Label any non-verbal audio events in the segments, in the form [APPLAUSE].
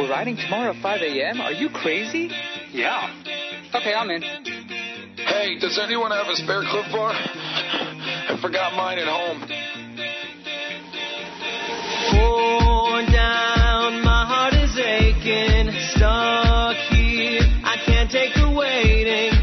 We're riding tomorrow at 5 a.m.? Are you crazy? Yeah. Okay, I'm in. Hey, does anyone have a spare Clif Bar? I forgot mine at home. Worn down, my heart is aching, stuck here. I can't take the waiting.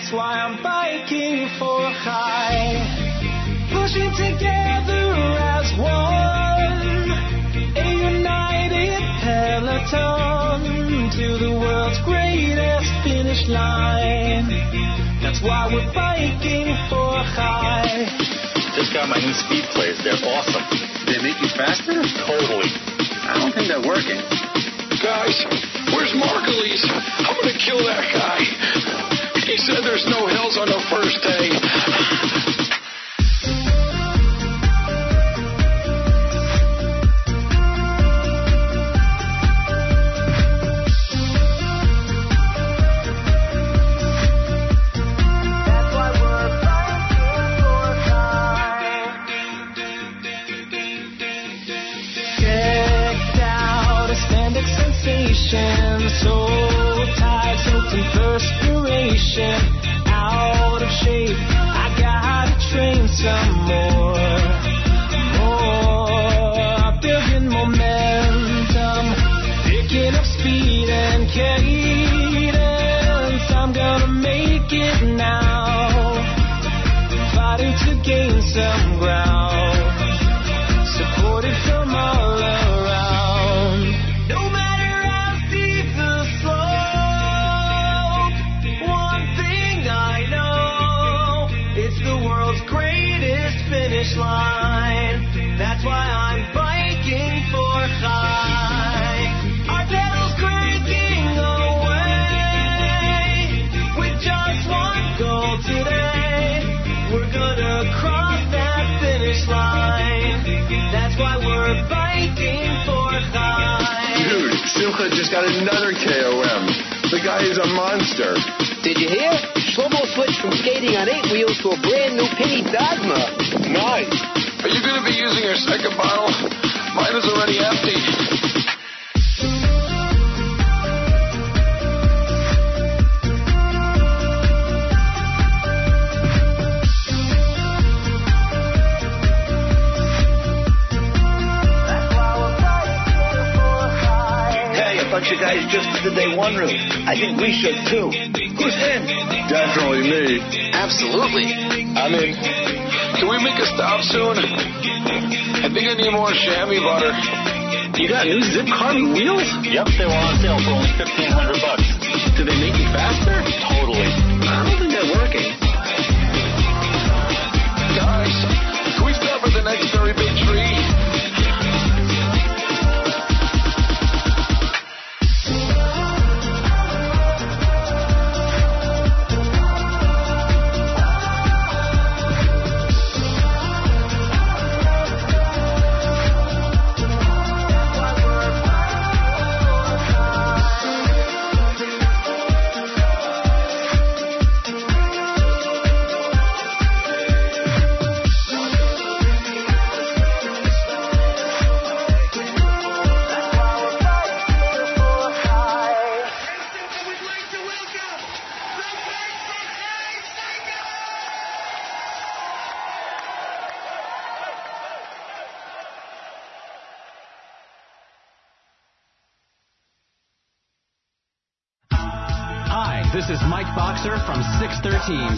That's why I'm biking for Chai. Pushing together as one. A united peloton to the world's greatest finish line. That's why we're biking for Chai. Just got my new speed plates. They're awesome. They make you faster? Totally. I don't think they're working. Guys, where's Margulies? I'm gonna kill that guy. Said there's no hills on the first day. Simcha just got another KOM. The guy is a monster. Did you hear? Shlomo switched from skating on eight wheels to a brand new penny Dogma. Nice. Are you gonna be using your second bottle? Mine is already empty. Hey, a bunch of guys just did the day one route. I think we should too. Who's in? Definitely me. Absolutely. I mean, in. Can we make a stop soon? I think I need more chamois butter. You got new Zipp carbon wheels? Yep, they were on sale for only fifteen hundred bucks. Do they make you faster? Totally. I don't think they're working. Guys, can we stop at the next very big tree?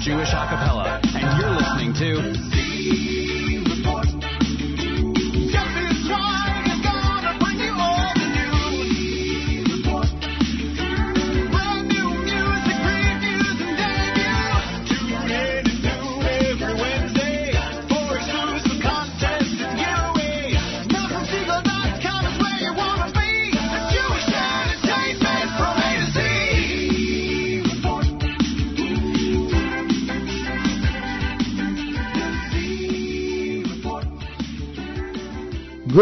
Jewish Acapella, and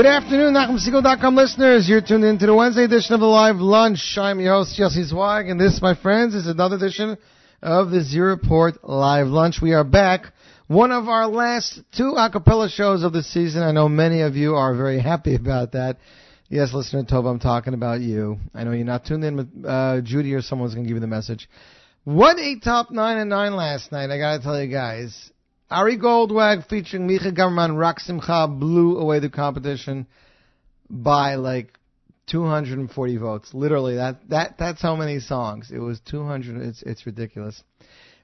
Good afternoon, NachumSegal.com listeners. You're tuned in to the Wednesday edition of the Live Lunch. I'm your host, Yossi Zweig, and this, my friends, is another edition of the Z Report Live Lunch. We are back. One of our last two a cappella shows of the season. I know many of you are very happy about that. Yes, listener Tova, I'm talking about you. I know you're not tuned in with uh, Judy or someone's going to give you the message. What a top nine and nine last night, I gotta tell you guys. Ari Goldwag featuring Micha Gamerman Rock Simcha blew away the competition by like 240 votes. Literally, that that that's how many songs. It was 200. It's it's ridiculous.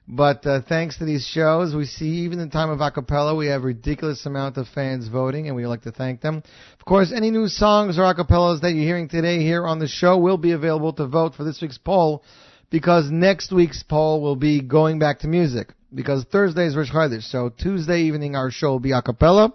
But uh, thanks to these shows, we see even in time of acapella, we have ridiculous amount of fans voting, and we would like to thank them. Of course, any new songs or acapellas that you're hearing today here on the show will be available to vote for this week's poll, because next week's poll will be going back to music because Thursday is Rosh Chodesh. So Tuesday evening our show will be a cappella.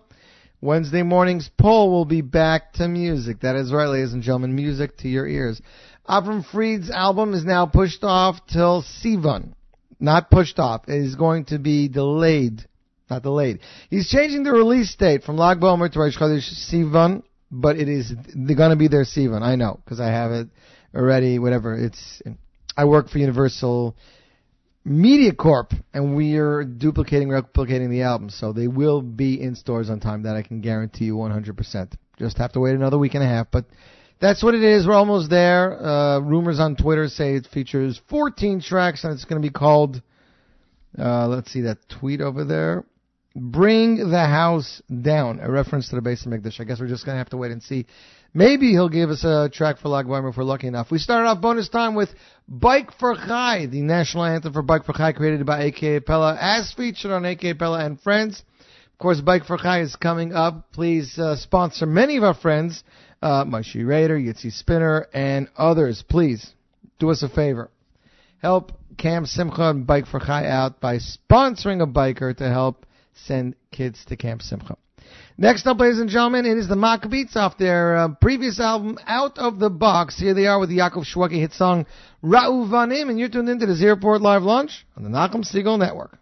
Wednesday morning's poll will be back to music. That is right, ladies and gentlemen, music to your ears. Avram Fried's album is now pushed off till Sivan. Not pushed off. It is going to be delayed. Not delayed. He's changing the release date from Lag BaOmer to Rosh Chodesh Sivan, but it is going to be their Sivan. I know because I have it already. Whatever. It's I work for Universal Media Corp, and we are duplicating, replicating the album, so they will be in stores on time. That I can guarantee you 100%. Just have to wait another week and a half, but that's what it is. We're almost there. Uh, rumors on Twitter say it features 14 tracks, and it's going to be called. Uh, let's see that tweet over there. Bring the house down, a reference to the Beis HaMikdash. I guess we're just going to have to wait and see. Maybe he'll give us a track for Lag if we're lucky enough. We started off bonus time with Bike for Chai, the national anthem for Bike for Chai created by AK Pella, as featured on AK Pella and Friends. Of course, Bike for Chai is coming up. Please uh, sponsor many of our friends, uh, Moshe Raider, Yitzi Spinner, and others. Please do us a favor. Help Camp Simcha and Bike for Chai out by sponsoring a biker to help send kids to Camp Simcha. Next up, ladies and gentlemen, it is the Maccabeats off their uh, previous album, Out of the Box. Here they are with the Yaakov Shweki hit song, Ra'uvanim, and you're tuned into the Z Report Live Lunch on the Nachum Segal Network.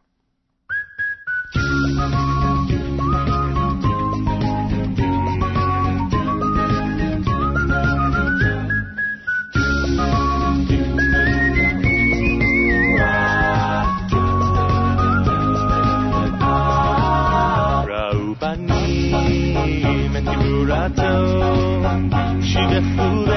Ooh,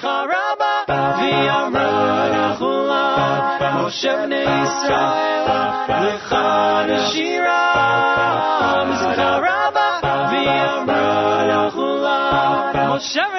simcha rabba v'yamra nachula Moshe b'nei Yisrael l'cha nashira Moshe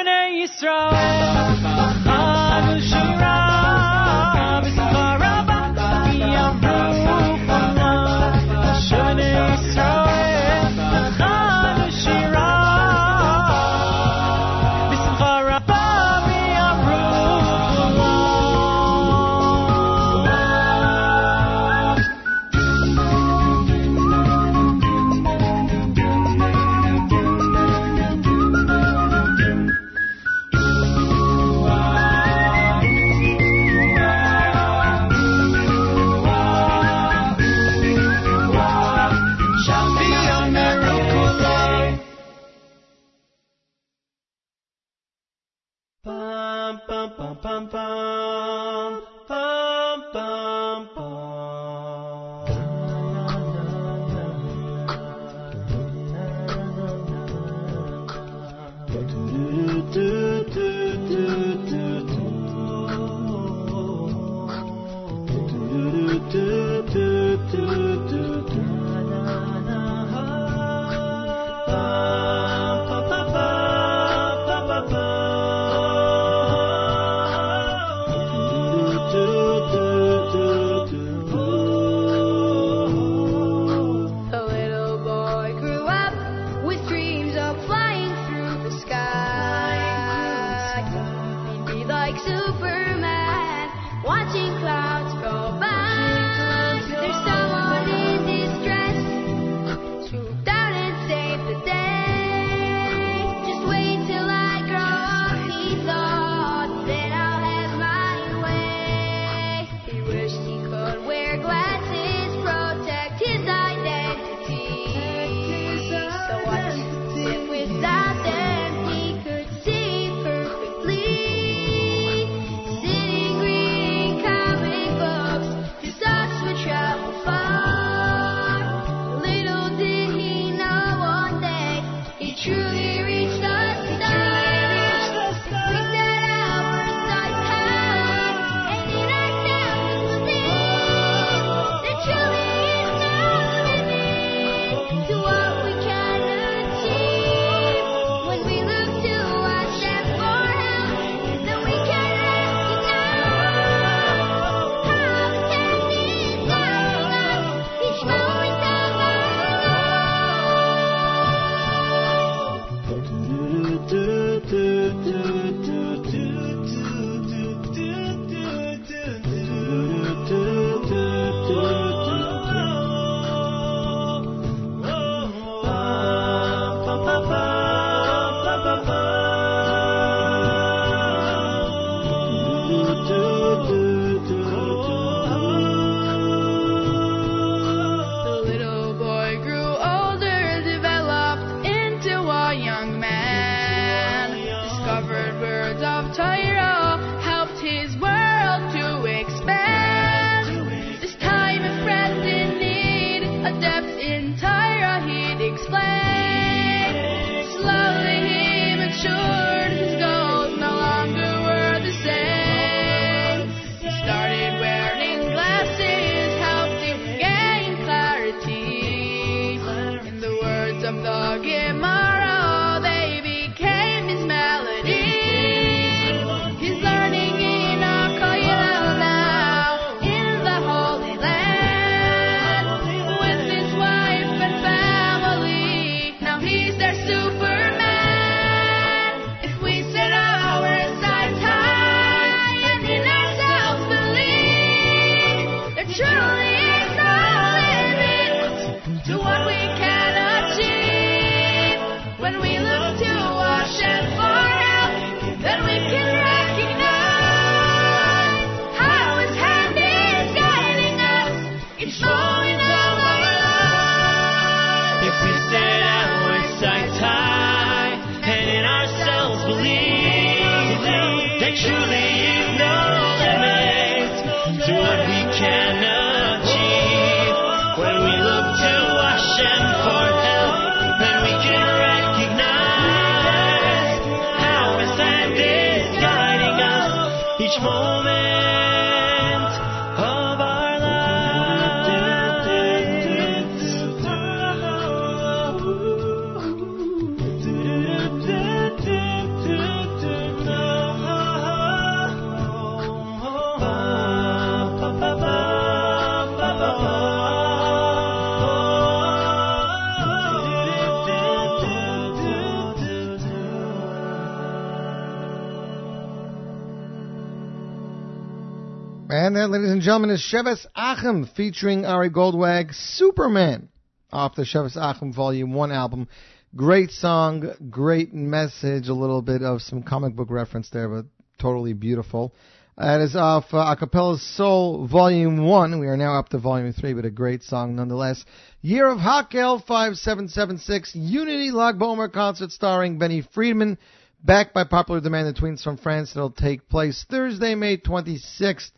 And that, ladies and gentlemen, is Sheves Achim featuring Ari Goldwag, Superman, off the Sheves Achim Volume 1 album. Great song, great message, a little bit of some comic book reference there, but totally beautiful. That is off uh, Acapella's Soul Volume 1. We are now up to Volume 3, but a great song nonetheless. Year of Hakhel 5776, Unity Lag BaOmer concert starring Benny Friedman, backed by popular demand the Twins from France. It'll take place Thursday, May 26th.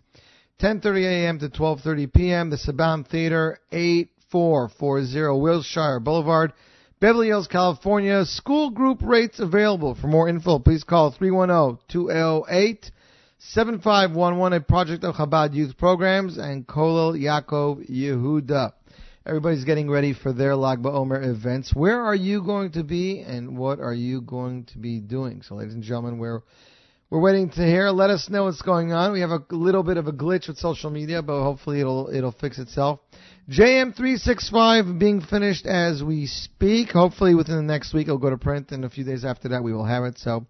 10:30 a.m. to 12:30 p.m. The Saban Theater, 8440 Wilshire Boulevard, Beverly Hills, California. School group rates available. For more info, please call 310-208-7511 A Project of Chabad Youth Programs and Kolel Yaakov Yehuda. Everybody's getting ready for their Lag BaOmer events. Where are you going to be, and what are you going to be doing? So, ladies and gentlemen, we're we're waiting to hear. Let us know what's going on. We have a little bit of a glitch with social media, but hopefully it'll it'll fix itself. JM365 being finished as we speak. Hopefully within the next week it'll go to print, and a few days after that we will have it. So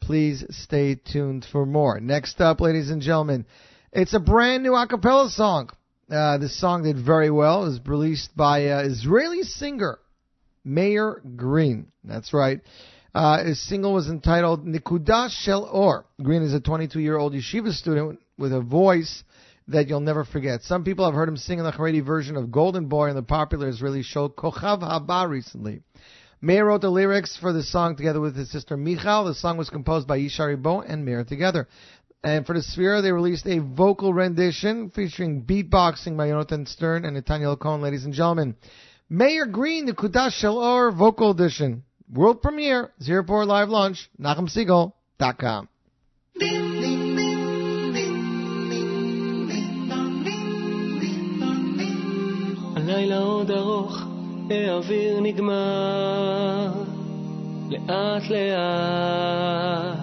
please stay tuned for more. Next up, ladies and gentlemen, it's a brand new acapella song. Uh, this song did very well. It was released by uh, Israeli singer Meir Green. That's right. Uh, his single was entitled Nikuda Shel Or. Green is a 22 year old yeshiva student with a voice that you'll never forget. Some people have heard him sing in the Haredi version of Golden Boy on the popular Israeli show Kochav Haba recently. Meir wrote the lyrics for the song together with his sister Michal. The song was composed by Yishai Ribo and Meir together. And for the Sefira, they released a vocal rendition featuring beatboxing by Jonathan Stern and Nathaniel Cohen, ladies and gentlemen. Meir Green, the Kudash Shel Or vocal edition world premiere, Z Report Live Lunch, NachumSegal.com. הלילה עוד ארוך, האוויר נגמר, לאט לאט,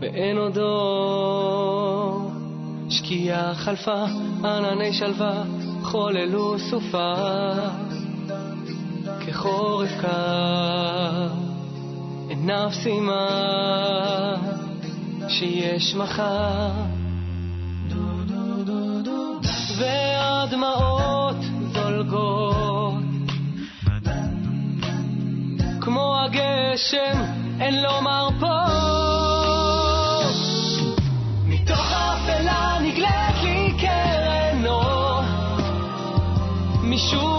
ואין עוד אור. שקיעה חלפה, ענני שלווה, חוללו סופה. כחורף קר, אף סימן שיש מחר. והדמעות זולגות כמו הגשם, אין לו מרפות. מתוך האפלה נגלית לי קרן אור משום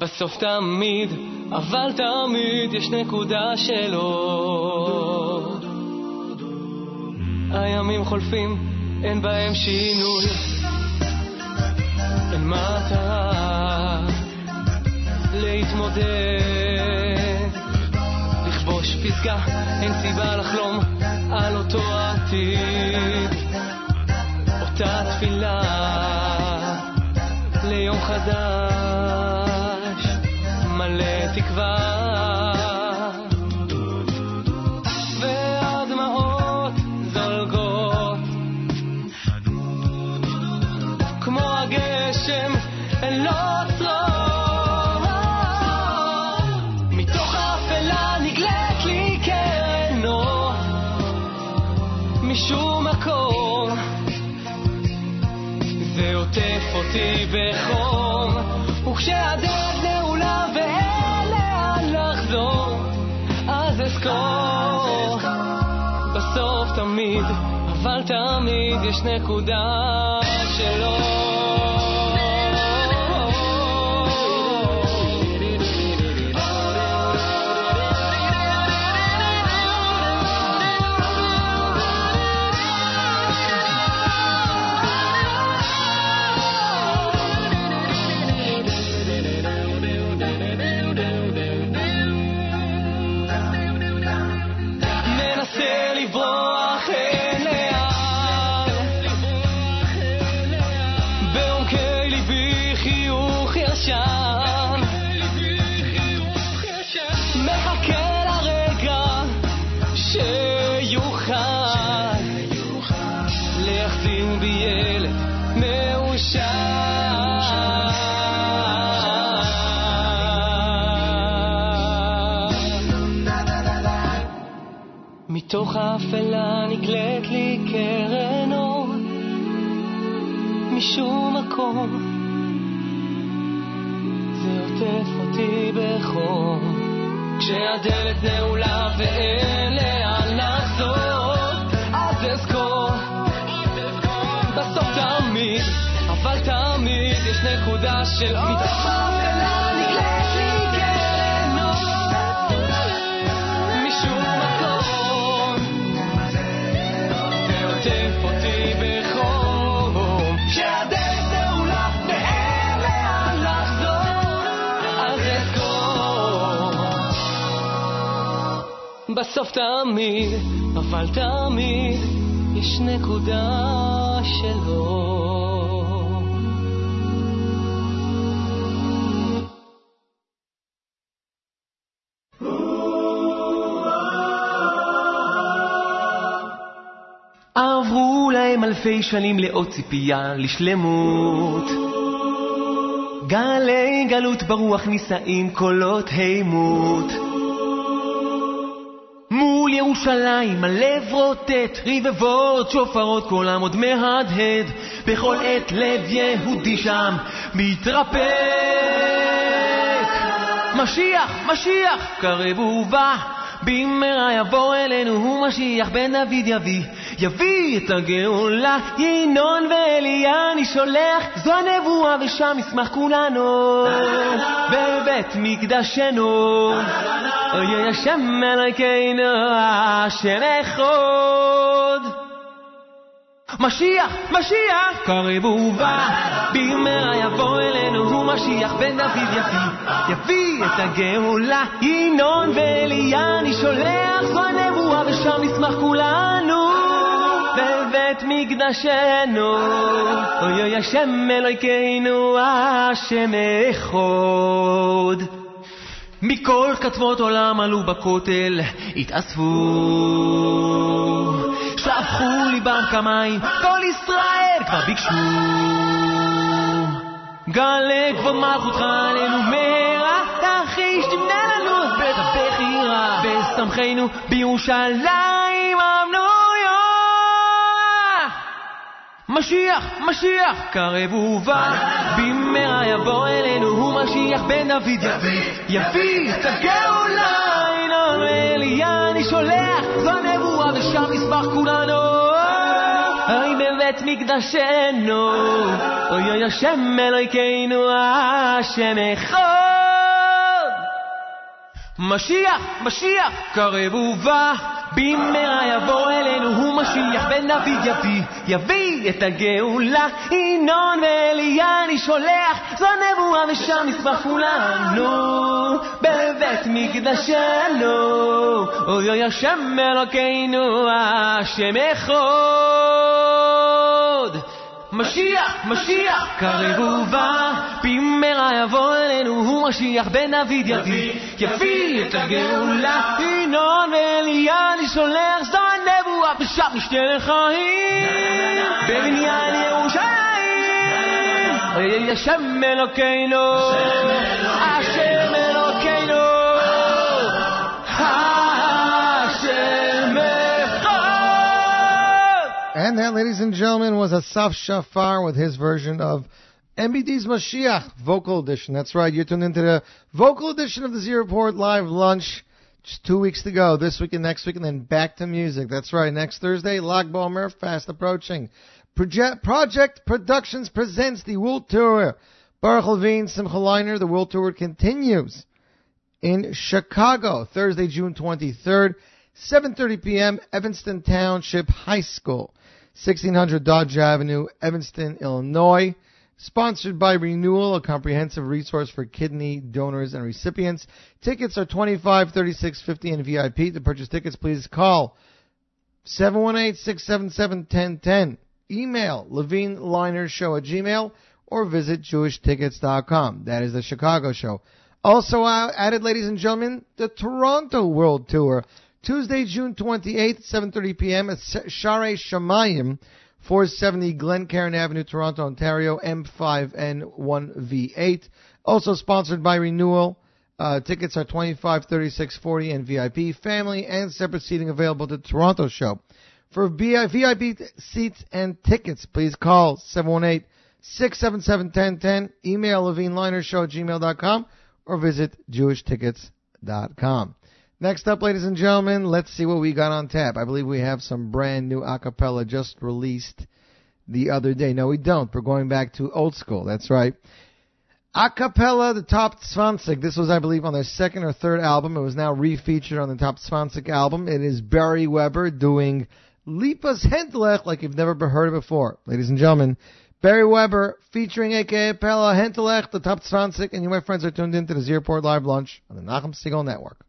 בסוף תמיד, אבל תמיד יש נקודה של אור. הימים חולפים, אין בהם שינוי. אין מטרה להתמודד. לכבוש פסגה, אין סיבה לחלום על אותו עתיד. אותה תפילה ליום חדש, מלא תקווה. אותי בחום, וכשהדרך... אז אזכור. בסוף תמיד, אבל תמיד יש נקודה שלו. מתוך האפלה נגלית לי קרן אור. משום מקום זה עוטף אותי בחום כשהדלת נעולה ואין לאן לחזור אז אזכור. בסוף תמיד אבל תמיד יש נקודה של אור בסוף תמיד, אבל תמיד יש נקודה של אור. עברו להם אלפי שנים לאות ציפייה לשלמות. גלי גלות ברוח נישאים קולות הימות. ירושלים הלב רוטט, רבבות שופרות קולם עוד מהדהד, בכל עת לב יהודי שם מתרפק. משיח, משיח, קרב ובא, במהרה יבוא אלינו, הוא משיח בן דוד יביא, יביא את הגאולה, ינון ואליה אני שולח, זו הנבואה ושם ישמח כולנו, בבית מקדשנו. אוי השם אלוקינו, השם אחד. משיח, משיח, קרב ובא, במהרה יבוא אלינו, הוא משיח בן דוד יביא, יביא את הגאולה, ינון ואליה אני שולח, זו הנבואה ושם נשמח כולנו, בבית מקדשנו, אוי אוי השם אלוקינו, השם אחד. מכל כתבות עולם עלו בכותל, התאספו. שפכו ליבם כמים, כל ישראל כבר ביקשו. גלה כבוד מלכותך עלינו מהרה, תחיש תמנה לנו את בית הבחירה. ושמחנו בירושלים הבנויה. משיח, משיח, קרב ובא, במהרה יבוא אלינו, הוא משיח בן דוד יביא, יביא את הגאולה, ינון ואליה אני שולח, זו הנבואה ושם נשמח כולנו, בבית מקדשנו, אוי אוי השם אלוהינו, השם אחד. משיח, משיח, קרב ובא, במהרה יבוא משיח בן דוד יביא, יביא את הגאולה, ינון ואליה אני שולח, זו נבואה ושם נשמח כולנו, בבית מקדשנו, אוי אוי השם אלוקינו, השם אחד. משיח, משיח, קרב ובא, במהרה יבוא אלינו, הוא משיח בן דוד יביא, יביא את הגאולה, ינון ואליה אני שולח, זו And that, ladies and gentlemen, was Asaf Shafar with his version of MBD's Mashiach Vocal Edition. That's right, you're tuned into the Vocal Edition of the Z Report Live Lunch. Just two weeks to go, this week and next week, and then back to music. That's right, next Thursday, Lag BaOmer, fast approaching. Project, Project Productions presents the World Tour. Baruch Levine, Simcha Leiner, the World Tour continues in Chicago, Thursday, June 23rd, 7.30 p.m., Evanston Township High School, 1600 Dodge Avenue, Evanston, Illinois. Sponsored by Renewal, a comprehensive resource for kidney donors and recipients. Tickets are 25, 36, 50 and VIP. To purchase tickets, please call 718-677-1010. Email levinelinershow at gmail or visit jewishtickets.com. That is the Chicago show. Also uh, added, ladies and gentlemen, the Toronto World Tour. Tuesday, June 28th, 7.30 p.m. at Shaarei Shamayim. 470 Glencairn Avenue, Toronto, Ontario, M5N1V8. Also sponsored by Renewal. Uh, tickets are 25, 36, 40, and VIP. Family and separate seating available to Toronto show. For VIP seats and tickets, please call 718 677 1010, email levinelinershow at gmail.com, or visit jewishtickets.com. Next up, ladies and gentlemen, let's see what we got on tap. I believe we have some brand new acapella just released the other day. No, we don't. We're going back to old school. That's right. Acapella, the Top 20. This was, I believe, on their second or third album. It was now refeatured on the Top 20 album. It is Barry Weber doing Lipas Hentelech, like you've never heard it before. Ladies and gentlemen, Barry Weber featuring aka Pella Hentelech, the Top 20, and you, my friends, are tuned in to the Z Report Live Lunch on the Nachum Segal Network.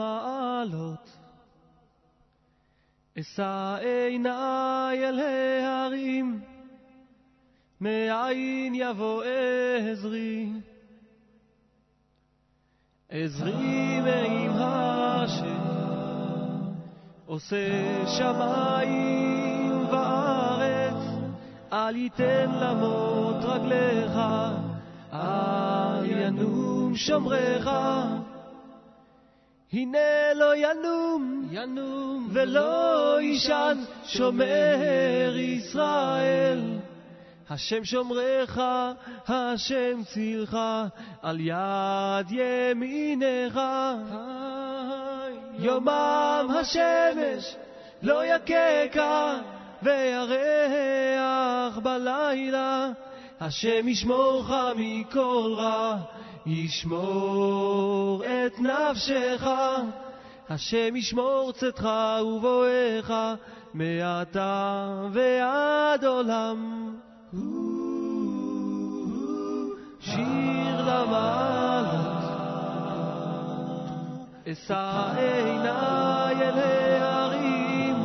מעלות. אשא עיניי אל ההרים, מאין יבוא עזרי. עזרי מעם השם, עושה שמיים וארץ, אל ייתן למות רגליך, אל ינום שומרך. הנה לא ינום, ינום ולא יישן, שומר ישראל. השם שומרך, השם צילך, על יד ימינך. יומם השמש לא יככה, וירח בלילה. השם ישמורך מכל רע, ישמור את נפשך. השם ישמור צאתך ובואך, מעתה ועד עולם. שיר למעלות, אשא עיניי אל ההרים,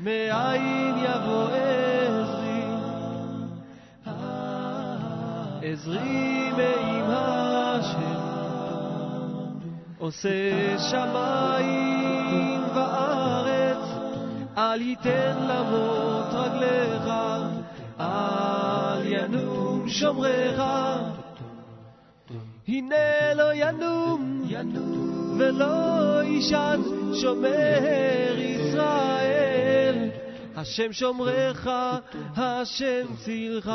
מאין יבוא עזרי, עזרי מעם השם, עושה שמיים וארץ, אל ייתן למות רגליך, אל ינום שומרך. הנה לא ינום ולא יישן, שומר ישראל. השם שומרך, השם צילך,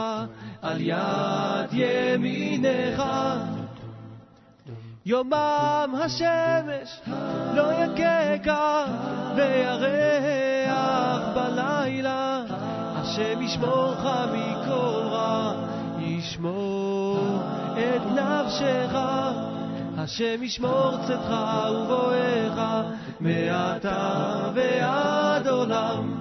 על יד ימינך. יומם השמש לא יככה, וירח בלילה. השם ישמורך מכל רע, ישמור את נפשך. השם ישמור צאתך ובואך, מעתה ועד עולם.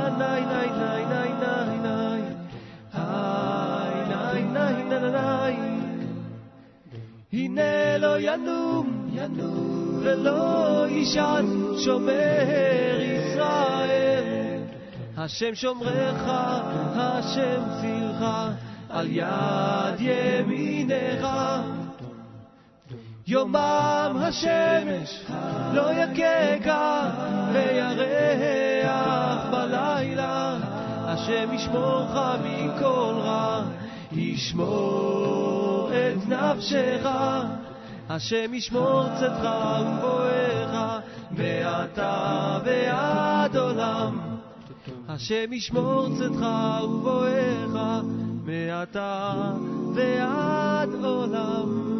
nine nine nine nine הנה לא ינום, ינום ולא יישן, שומר ישראל. השם שומרך, השם צילך, על יד ימינך. יומם השמש לא יככה, וירח בלילה. השם ישמורך מכל רע, ישמור נפשך, השם ישמור צאתך ובואך, ועד עולם. השם ישמור צאתך ובואך, מעתה ועד עולם.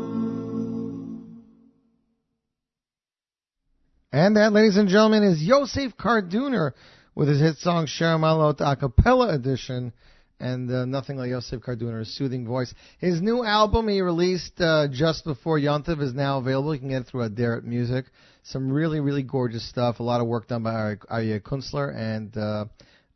And that, ladies and gentlemen, is Yosef Karduner with his hit song Shir Lamaalot a cappella edition and uh, nothing like Yosef Karduner's soothing voice. His new album he released uh, just before Yontiv is now available. You can get it through Aderet Music. Some really, really gorgeous stuff. A lot of work done by Aryeh Kunstler. And uh,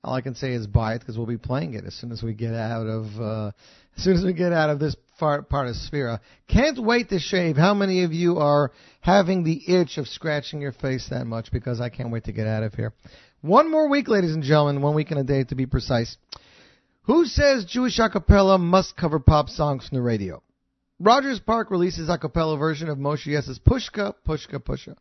all I can say is buy it because we'll be playing it as soon as we get out of uh, as soon as we get out of this part, part of Sefira. Can't wait to shave. How many of you are having the itch of scratching your face that much? Because I can't wait to get out of here. One more week, ladies and gentlemen, one week and a day to be precise. Who says Jewish acapella must cover pop songs from the radio? Rogers Park releases a cappella version of Moshe Yess's Pushka, Pushka, Pusha.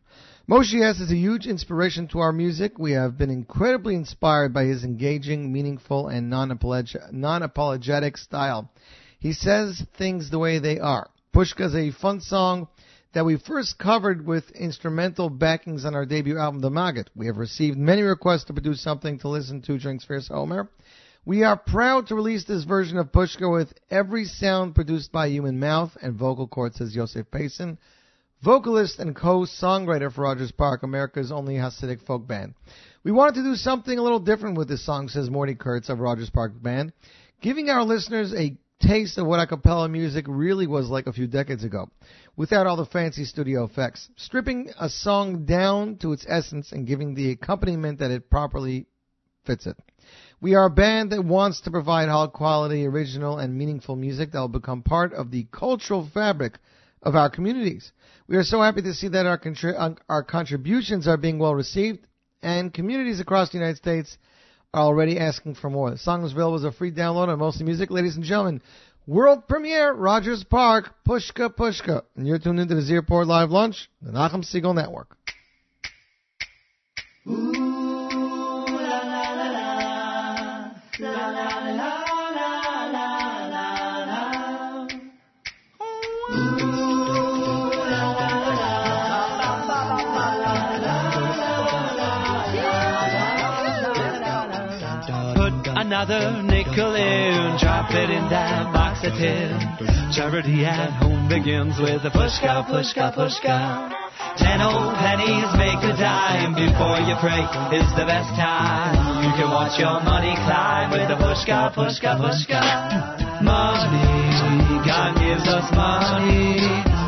Moshe Yess is a huge inspiration to our music. We have been incredibly inspired by his engaging, meaningful, and non-apologetic style. He says things the way they are. Pushka is a fun song that we first covered with instrumental backings on our debut album, The Maggid. We have received many requests to produce something to listen to during Sefiras Omer. We are proud to release this version of Pushka with every sound produced by human mouth and vocal cords, says Yosef Payson, vocalist and co-songwriter for Rogers Park, America's only Hasidic folk band. We wanted to do something a little different with this song, says Morty Kurtz of Rogers Park Band, giving our listeners a taste of what a cappella music really was like a few decades ago, without all the fancy studio effects, stripping a song down to its essence and giving the accompaniment that it properly fits it. We are a band that wants to provide high quality, original, and meaningful music that will become part of the cultural fabric of our communities. We are so happy to see that our, contri- uh, our contributions are being well received, and communities across the United States are already asking for more. The song was a free download on Mostly Music. Ladies and gentlemen, world premiere, Rogers Park, Pushka Pushka. And you're tuned into the Z Report Live Lunch, the Nachum Segal Network. Another nickel in, drop it in that box of tin. Charity at home begins with a pushka, pushka, pushka. Ten old pennies make a dime before you pray is the best time. You can watch your money climb with a pushka, pushka, pushka. Money, God gives us money.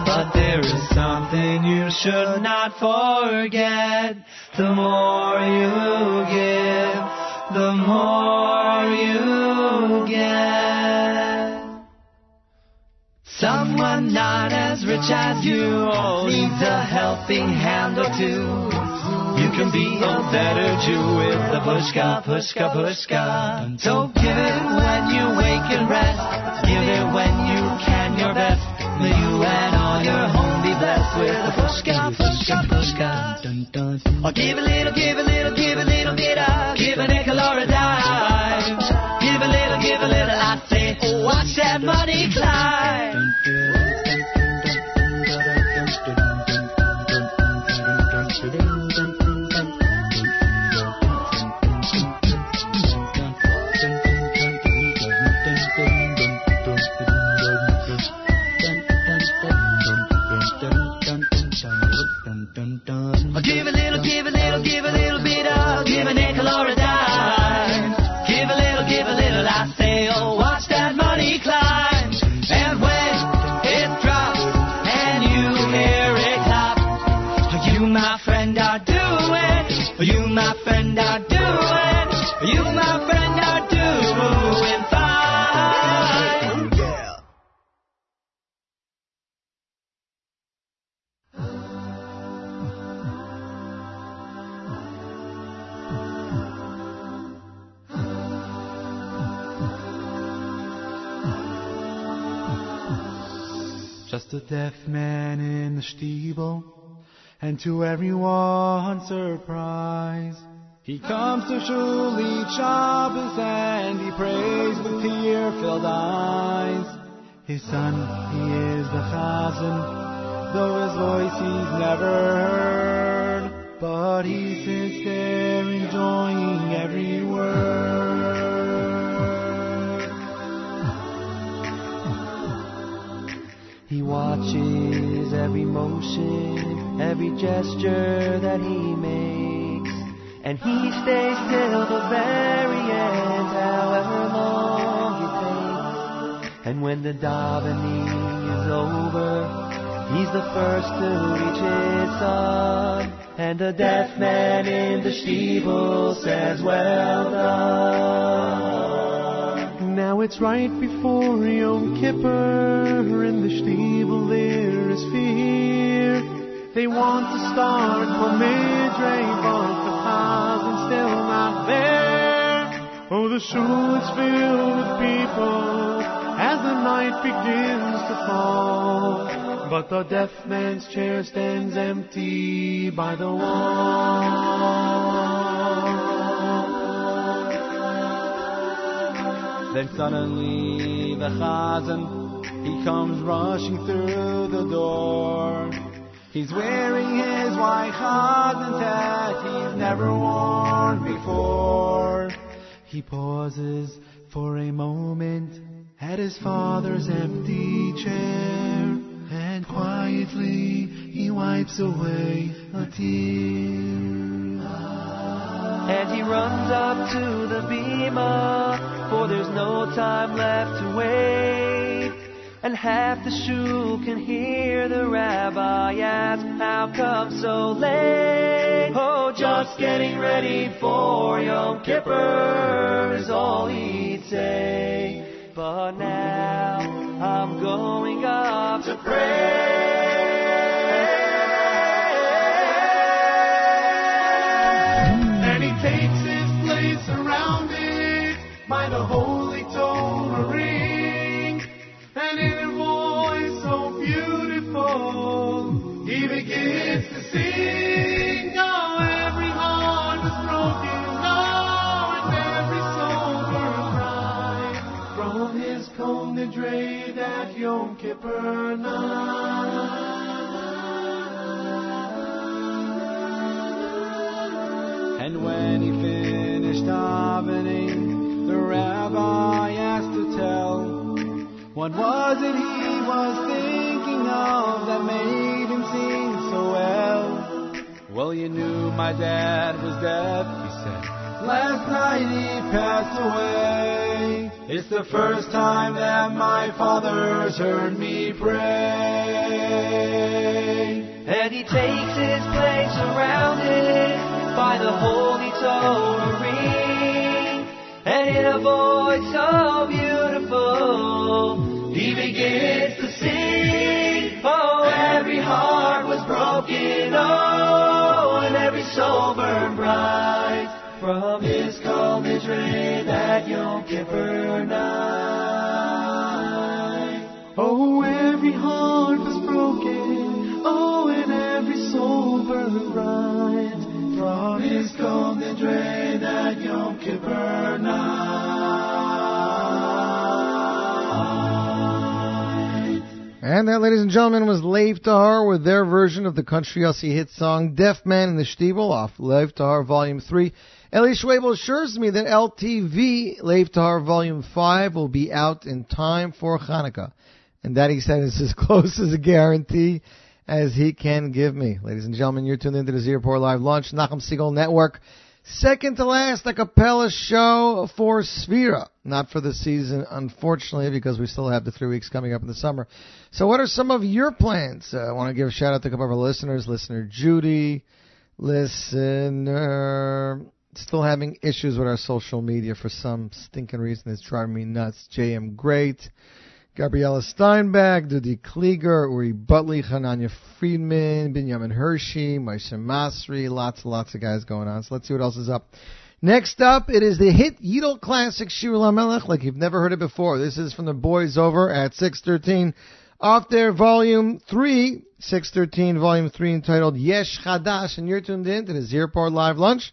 But there is something you should not forget. The more you give, the more you get. Someone not as rich as you needs a helping hand or two. You can be a better Jew with the pushka, pushka, pushka. So give it when you wake and rest. Give it when you can your best. May you and all your home be blessed with the pushka, pushka, pushka. Or give a little, give a little, give a little bit of, give a nickel watch that money climb. A deaf man in the steeple, and to everyone's surprise, he comes to shul each Shabbos and he prays with tear-filled eyes. His son, he is the chazan, though his voice he's never heard, but he sits there enjoying every word. He watches every motion, every gesture that he makes, and he stays till the very end, however long it takes. And when the davening is over, he's the first to reach his son, and the deaf man in the steeple says, "Well done." Now it's right before Yom Kippur, in the Stiebel there is fear. They want to start from Midray, but the Chazan's still not there. Oh, the shul is filled with people as the night begins to fall. But the deaf man's chair stands empty by the wall. Then suddenly the chazan, he comes rushing through the door. He's wearing his white chazan's hat he's never worn before. He pauses for a moment at his father's empty chair, and quietly he wipes away a tear. And he runs up to the bima for there's no time left to wait. And half the shul can hear the rabbi ask, How come so late? Oh, just getting ready for Yom Kippur is all he'd say. But now I'm going up to pray. And when he finished davening, the rabbi asked to tell, what was it he was thinking of that made him sing so well? Well, you knew my dad was deaf, he said. Last night he passed away. It's the first time that my father's heard me pray. And he takes his place surrounded by the holy Torah. And in a voice so beautiful, he begins to sing. Oh, every heart was broken, oh, and every soul burned bright. From his Kol Nidre that Yom Kippur night. Oh, every heart was broken. Oh, and every soul burned bright. From his Kol Nidre that Yom Kippur night. And that, ladies and gentlemen, was Lev Tahar with their version of the country Yossi hit song Deaf Man in the Stiebel off Lev Tahar Volume 3. Eli Schwebel assures me that LTV Lev Tahar Volume 5 will be out in time for Hanukkah. And that, he said, is as [LAUGHS] close as a guarantee as he can give me. Ladies and gentlemen, you're tuned into the Z Report Live Lunch, Nachum Segal Network. Second to last a cappella show for Sefira. Not for the season, unfortunately, because we still have the three weeks coming up in the summer. So what are some of your plans? Uh, I want to give a shout out to a couple of our listeners. Listener Judy, listener still having issues with our social media for some stinking reason. It's driving me nuts. JM Great, Gabriella Steinbach, Dudi Klieger, Uri Butley, Hananya Friedman, Binyamin Hershey, Moshe Masri, lots and lots of guys going on. So let's see what else is up. Next up, it is the hit Yidel classic Shir Lamelech, like you've never heard it before. This is from the boys over at 613 off their volume 3, 613 volume 3 entitled Yesh Chadash, and you're tuned in to the Z Report Live Lunch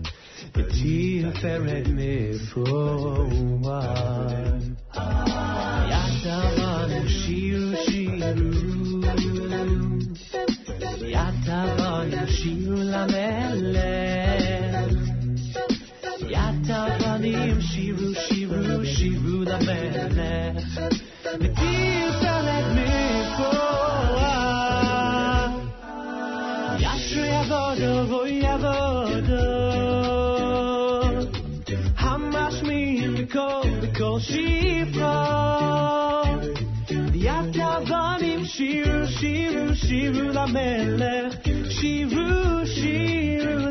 Tiferet mifroar. Yatavanu shiru, shiru. Yatavanu shiru lamelech. Yatavanim shiru, shiru, shiru lamelech. Tiferet mifroar. Yashri avodo, voy avodo. Hamashmim b'kol, b'kol shifra. Yatavanim shiru, shiru, shiru lamelech. Shiru, shiru lamelech.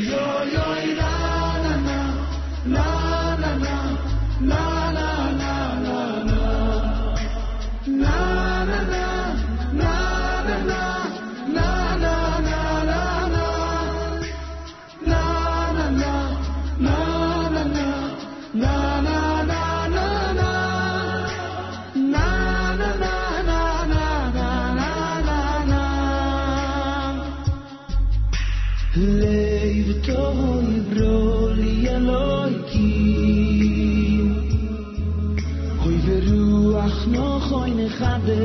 yo, yo. have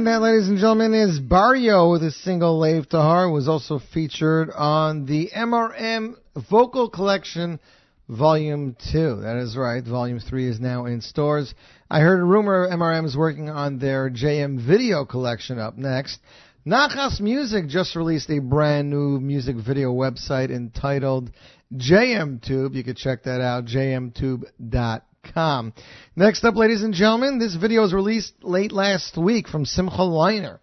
And that, ladies and gentlemen, is Barrio with his single Lev Tahar, was also featured on the MRM Vocal Collection Volume 2. That is right, Volume 3 is now in stores. I heard a rumor MRM is working on their JM Video Collection up next. Nachas Music just released a brand new music video website entitled JMTube. You can check that out, jmtube.com. Next up, ladies and gentlemen, this video was released late last week from Simcha Leiner.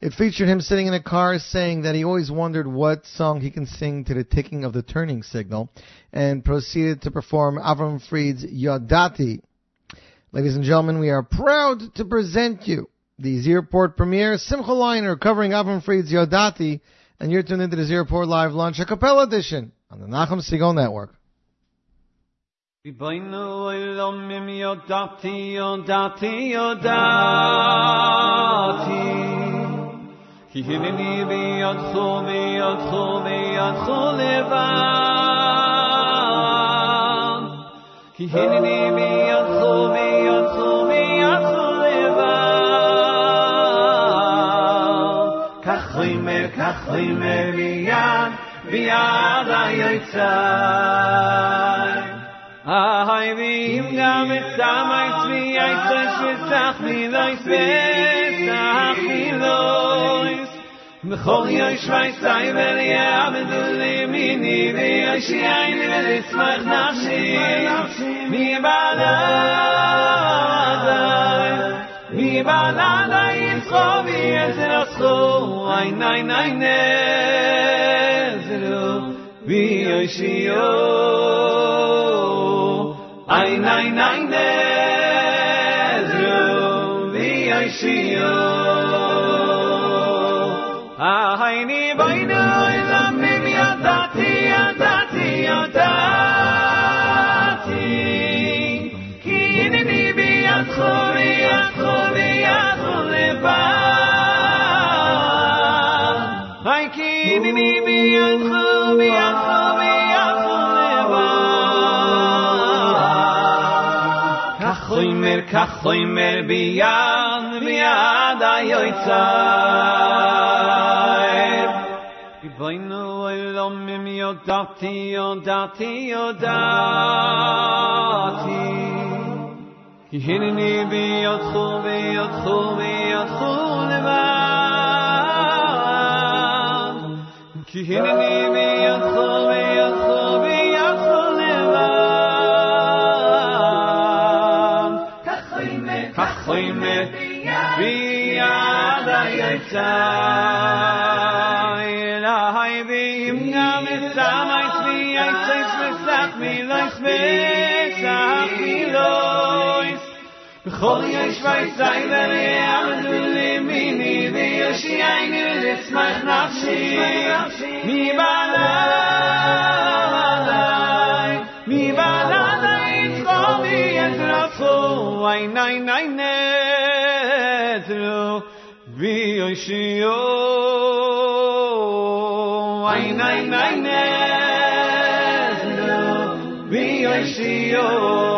It featured him sitting in a car saying that he always wondered what song he can sing to the ticking of the turning signal and proceeded to perform Avram Fried's Yodati. Ladies and gentlemen, we are proud to present you the Z Report premiere, Simcha Leiner covering Avram Fried's Yodati, and you're tuned into the Z Report Live Lunch a cappella edition on the Nachum Segal Network. ריבונו עולם אם יודעתי, יודעתי, יודעתי כי הנני בידך בידך בידך לבד כי הנני בידך בידך בידך לבד כך רימר, כך רימר ביד, ביד היוצר hay vi im gam et da ay tsvi ay sech mit sach mi vay fest sach mi lois. Me khol ye shvay tsay vel ye am du le mi ni de ye shay ni le smach nashi mi bala mi bala da in khovi ez ra so ay nay nay ne zelo vi ye shiyo Ay nay nay nezru vi ay shiyo Ay ni boynu ilam mi yadati yadati yadati Ki ini ni bi yadcho bi yadcho bi yadcho levad Ay ki ini ni bi yadcho oy mer biyan biad ayoy tsayr ibaynu elom mim yodati yodati yodati. Ki hinni bi yodchu bi yodchu bi yodchu levad ki hinni bi yodchu bi sein a hay bi im gam mit sa mein zwi ei zeis mir sag mir leis bchol ye shvay zayn ben ye am du vi ye shiy mi lets mach nafshi shi mi bala mi bala dai tsvo mi et ay nay nay nay yoshio ay nay nay nay. Vi yoshio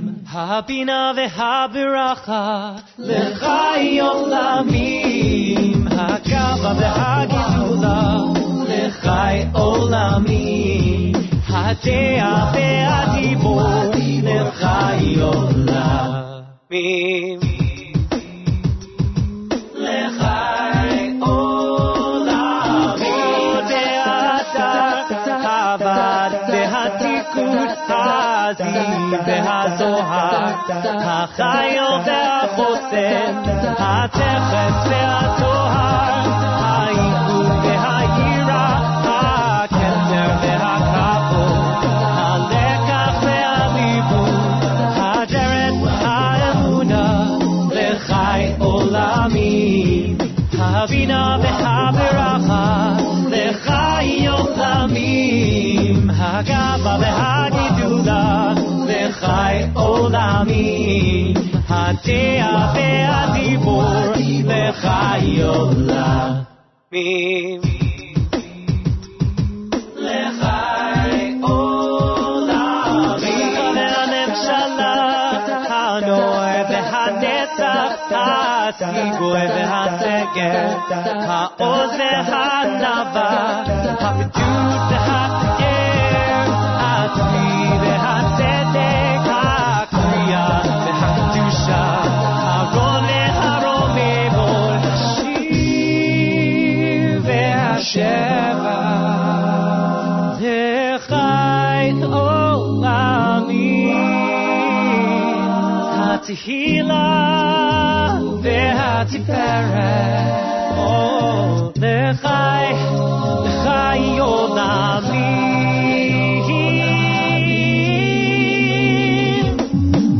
הבינה והברכה לחי עולמים. הגאווה והגדולה לחי עולמים. הדעה והדיבור לחי עולמים. והזוהר, החיל והחוסן, התכף והטוהר, העיכוב והיראה, הכתר והכבוד, הלקח והליבוד, הדרך האמונה, לחי עולמים, הבינה והברכה, לחי עולמים, הגאווה והגדולה, לחי עולמים, הדעה והדיבור, לחי עולמים. לחי עולמים, והממשלה, הנוער והנצח, הסיגוי והסגר, העוז והענווה, הפדות והפאר, הצבי התהילה והתפארת, או, לחי, לחי עולמים.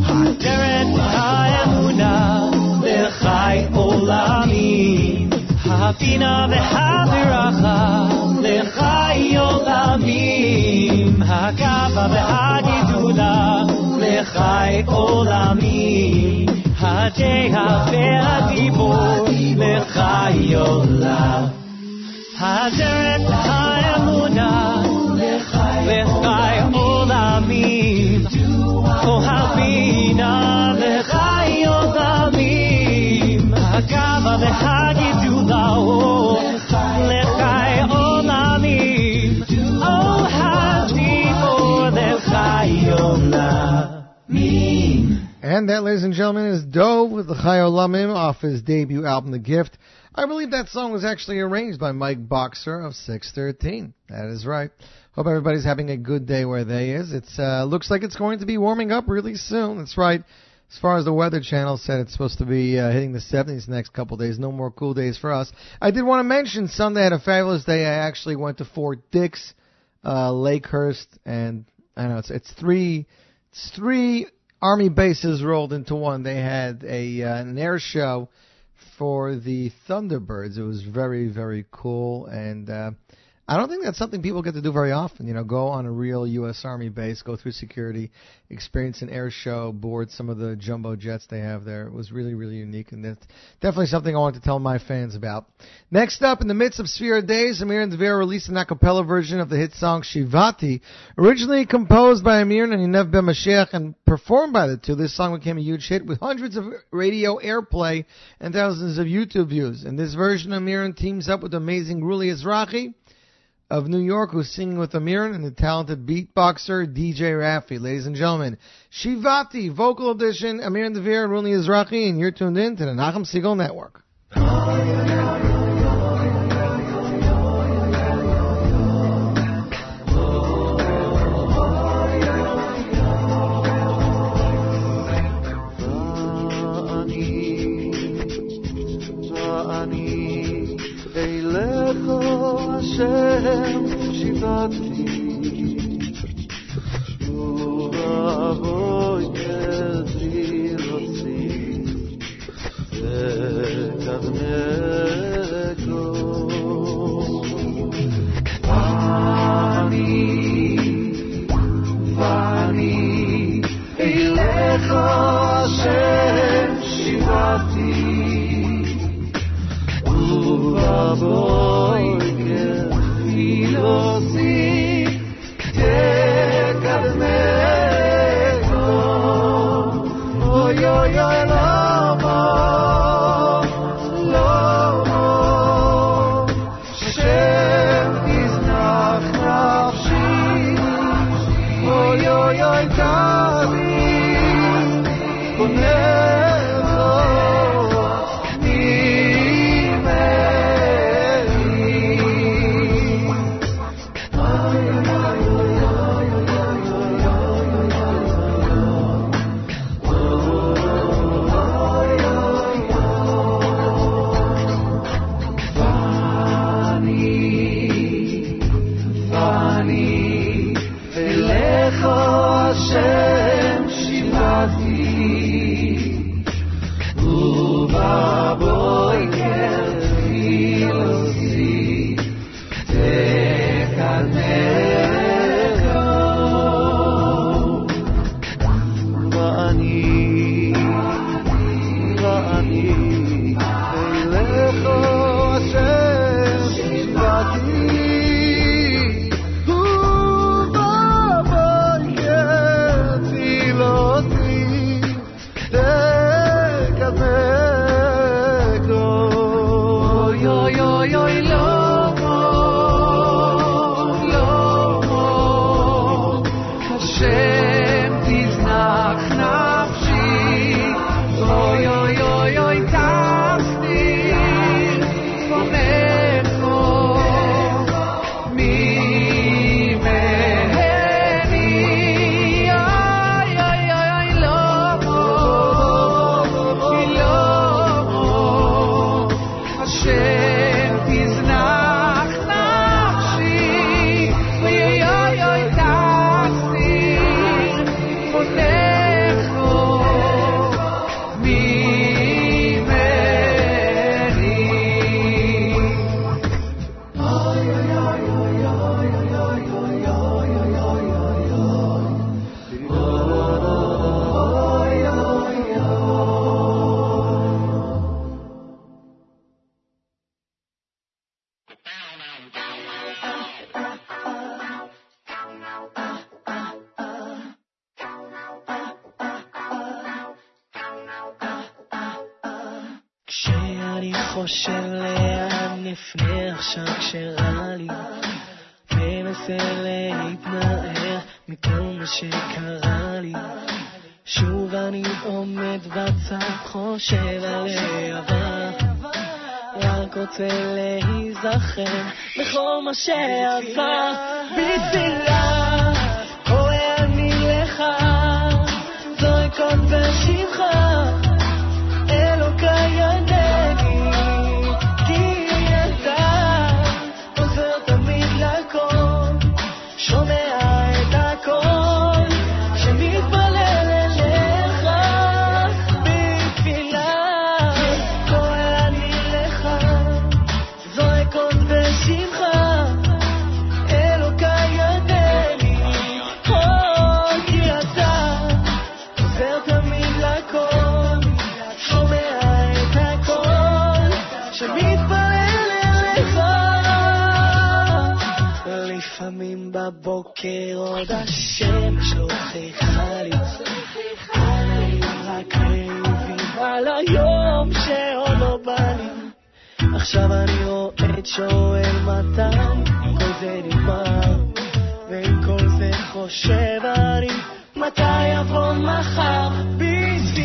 הדרך האמונה, לחי עולמים, הבינה והברכה, לחי עולמים, הגאווה והגדולה, לחי עולמים, הדעה והדיבור, לחי עולם. הדרך האמונה, לחי עולמים, או הבינה לחי עולמים, הגאווה והגדולה, And that, ladies and gentlemen, is Dove with the Chayo Lamim off his debut album, The Gift. I believe that song was actually arranged by Mike Boxer of 613. That is right. Hope everybody's having a good day where they is. It uh, looks like it's going to be warming up really soon. That's right. As far as the Weather Channel said, it's supposed to be uh, hitting the 70s the next couple days. No more cool days for us. I did want to mention Sunday had a fabulous day. I actually went to Fort Dix, uh, Lakehurst, and I know it's it's three it's three army bases rolled into one. They had a uh, an air show for the Thunderbirds. It was very very cool, and uh, I don't think that's something people get to do very often. You know, go on a real U.S. Army base, go through security, experience an air show, board some of the jumbo jets they have there. It was really really unique, and that's definitely something I want to tell my fans about. Next up, in the midst of Sefira Days, Amir and Devere released an a cappella version of the hit song Shivati, originally composed by Amir and Yinev Ben Mashiach and performed by the two. This song became a huge hit with hundreds of radio airplay and thousands of YouTube views. In this version, Amir and teams up with amazing Ruli Ezrahi of New York, who's singing with Amir and the talented beatboxer DJ Raffi. Ladies and gentlemen, Shivati, vocal edition, Amir and Devere and Ruli Ezrahi, and you're tuned in to the Nachum Segal Network. touched you. מה שעבר. בשבילה קורא אני לך, זועקות בשמך. אלוקיי ענני, כי אתה עוזר תמיד לכל, שומע בבוקר עוד השמש חייכה לי, רק רעבים על היום שעוד לא בא לי. עכשיו אני רועד שואל מתי כל זה נגמר, ועם כל זה חושב אני מתי יבוא מחר? בשבילה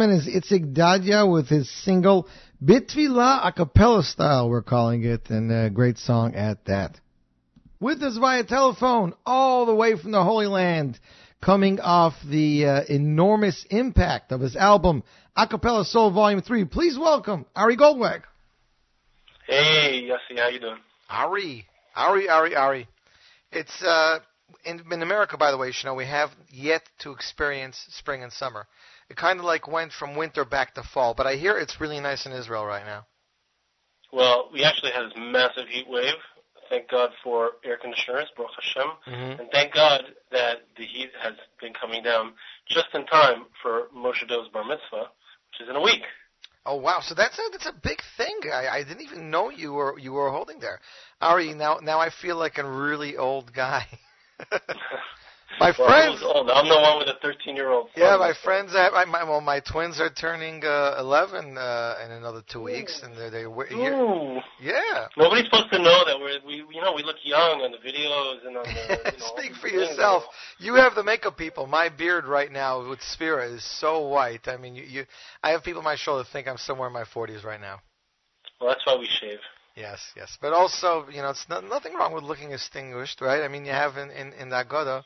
gentlemen, is Itzik Dadya with his single Bitvila a cappella style, we're calling it, and a great song at that. With us via telephone, all the way from the Holy Land, coming off the uh, enormous impact of his album A Cappella Soul Volume 3. Please welcome Ari Goldwag. Hey, Yossi, how you doing? Ari, Ari, Ari, Ari. It's uh, in, in America, by the way, you know, we have yet to experience spring and summer. It kind of like went from winter back to fall, but I hear it's really nice in Israel right now. Well, we actually had this massive heat wave. Thank God for air conditioners, Baruch Hashem. Mhm. And thank God that the heat has been coming down just in time for Moshe Dove's bar mitzvah, which is in a week. Oh wow! So that's a that's a big thing. I, I didn't even know you were you were holding there, Ari. Now now I feel like a really old guy. [LAUGHS] my well, friends, old? I'm the one with a 13 year old. yeah, my friends. I, I, my well, my twins are turning uh, 11 uh, in another two weeks, and they're they Ooh. yeah. Nobody's supposed to know that we're we you know we look young on the videos and on the you [LAUGHS] know, Speak for yourself. You have the makeup people. My beard right now with Sefira is so white. I mean, you, you I have people on my shoulder think I'm somewhere in my 40s right now. Well, that's why we shave. Yes, yes. But also, you know, it's not, nothing wrong with looking distinguished, right? I mean, you have in, in, in the Agoda,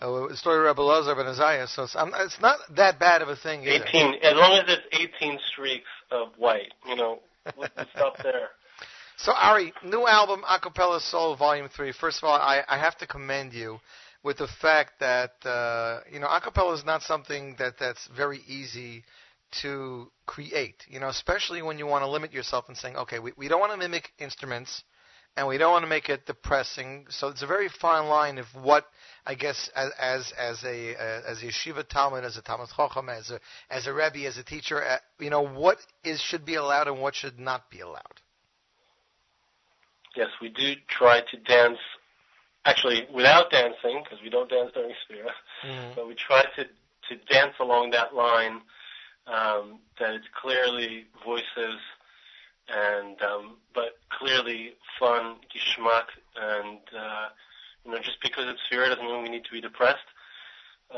uh, the story of Rebbe Elazar ben Azariah, so it's, um, it's not that bad of a thing either. 18, as long as it's 18 streaks of white, you know, stop [LAUGHS] there. So Ari, new album Acapella Soul Volume Three. First of all, I, I have to commend you with the fact that uh, you know acapella is not something that that's very easy to create. You know, especially when you want to limit yourself and saying, okay, we, we don't want to mimic instruments, and we don't want to make it depressing. So it's a very fine line of what I guess as as, as a uh, as a yeshiva talmid, as a talmid chacham, as a as a rebbe, as a teacher, uh, you know, what is should be allowed and what should not be allowed. Yes, we do try to dance, actually without dancing, because we don't dance during Sefira, Mm-hmm. but we try to, to dance along that line, um, that it's clearly voices, and um, but clearly fun, geschmack, and uh, you know, just because it's Sefira doesn't mean we need to be depressed.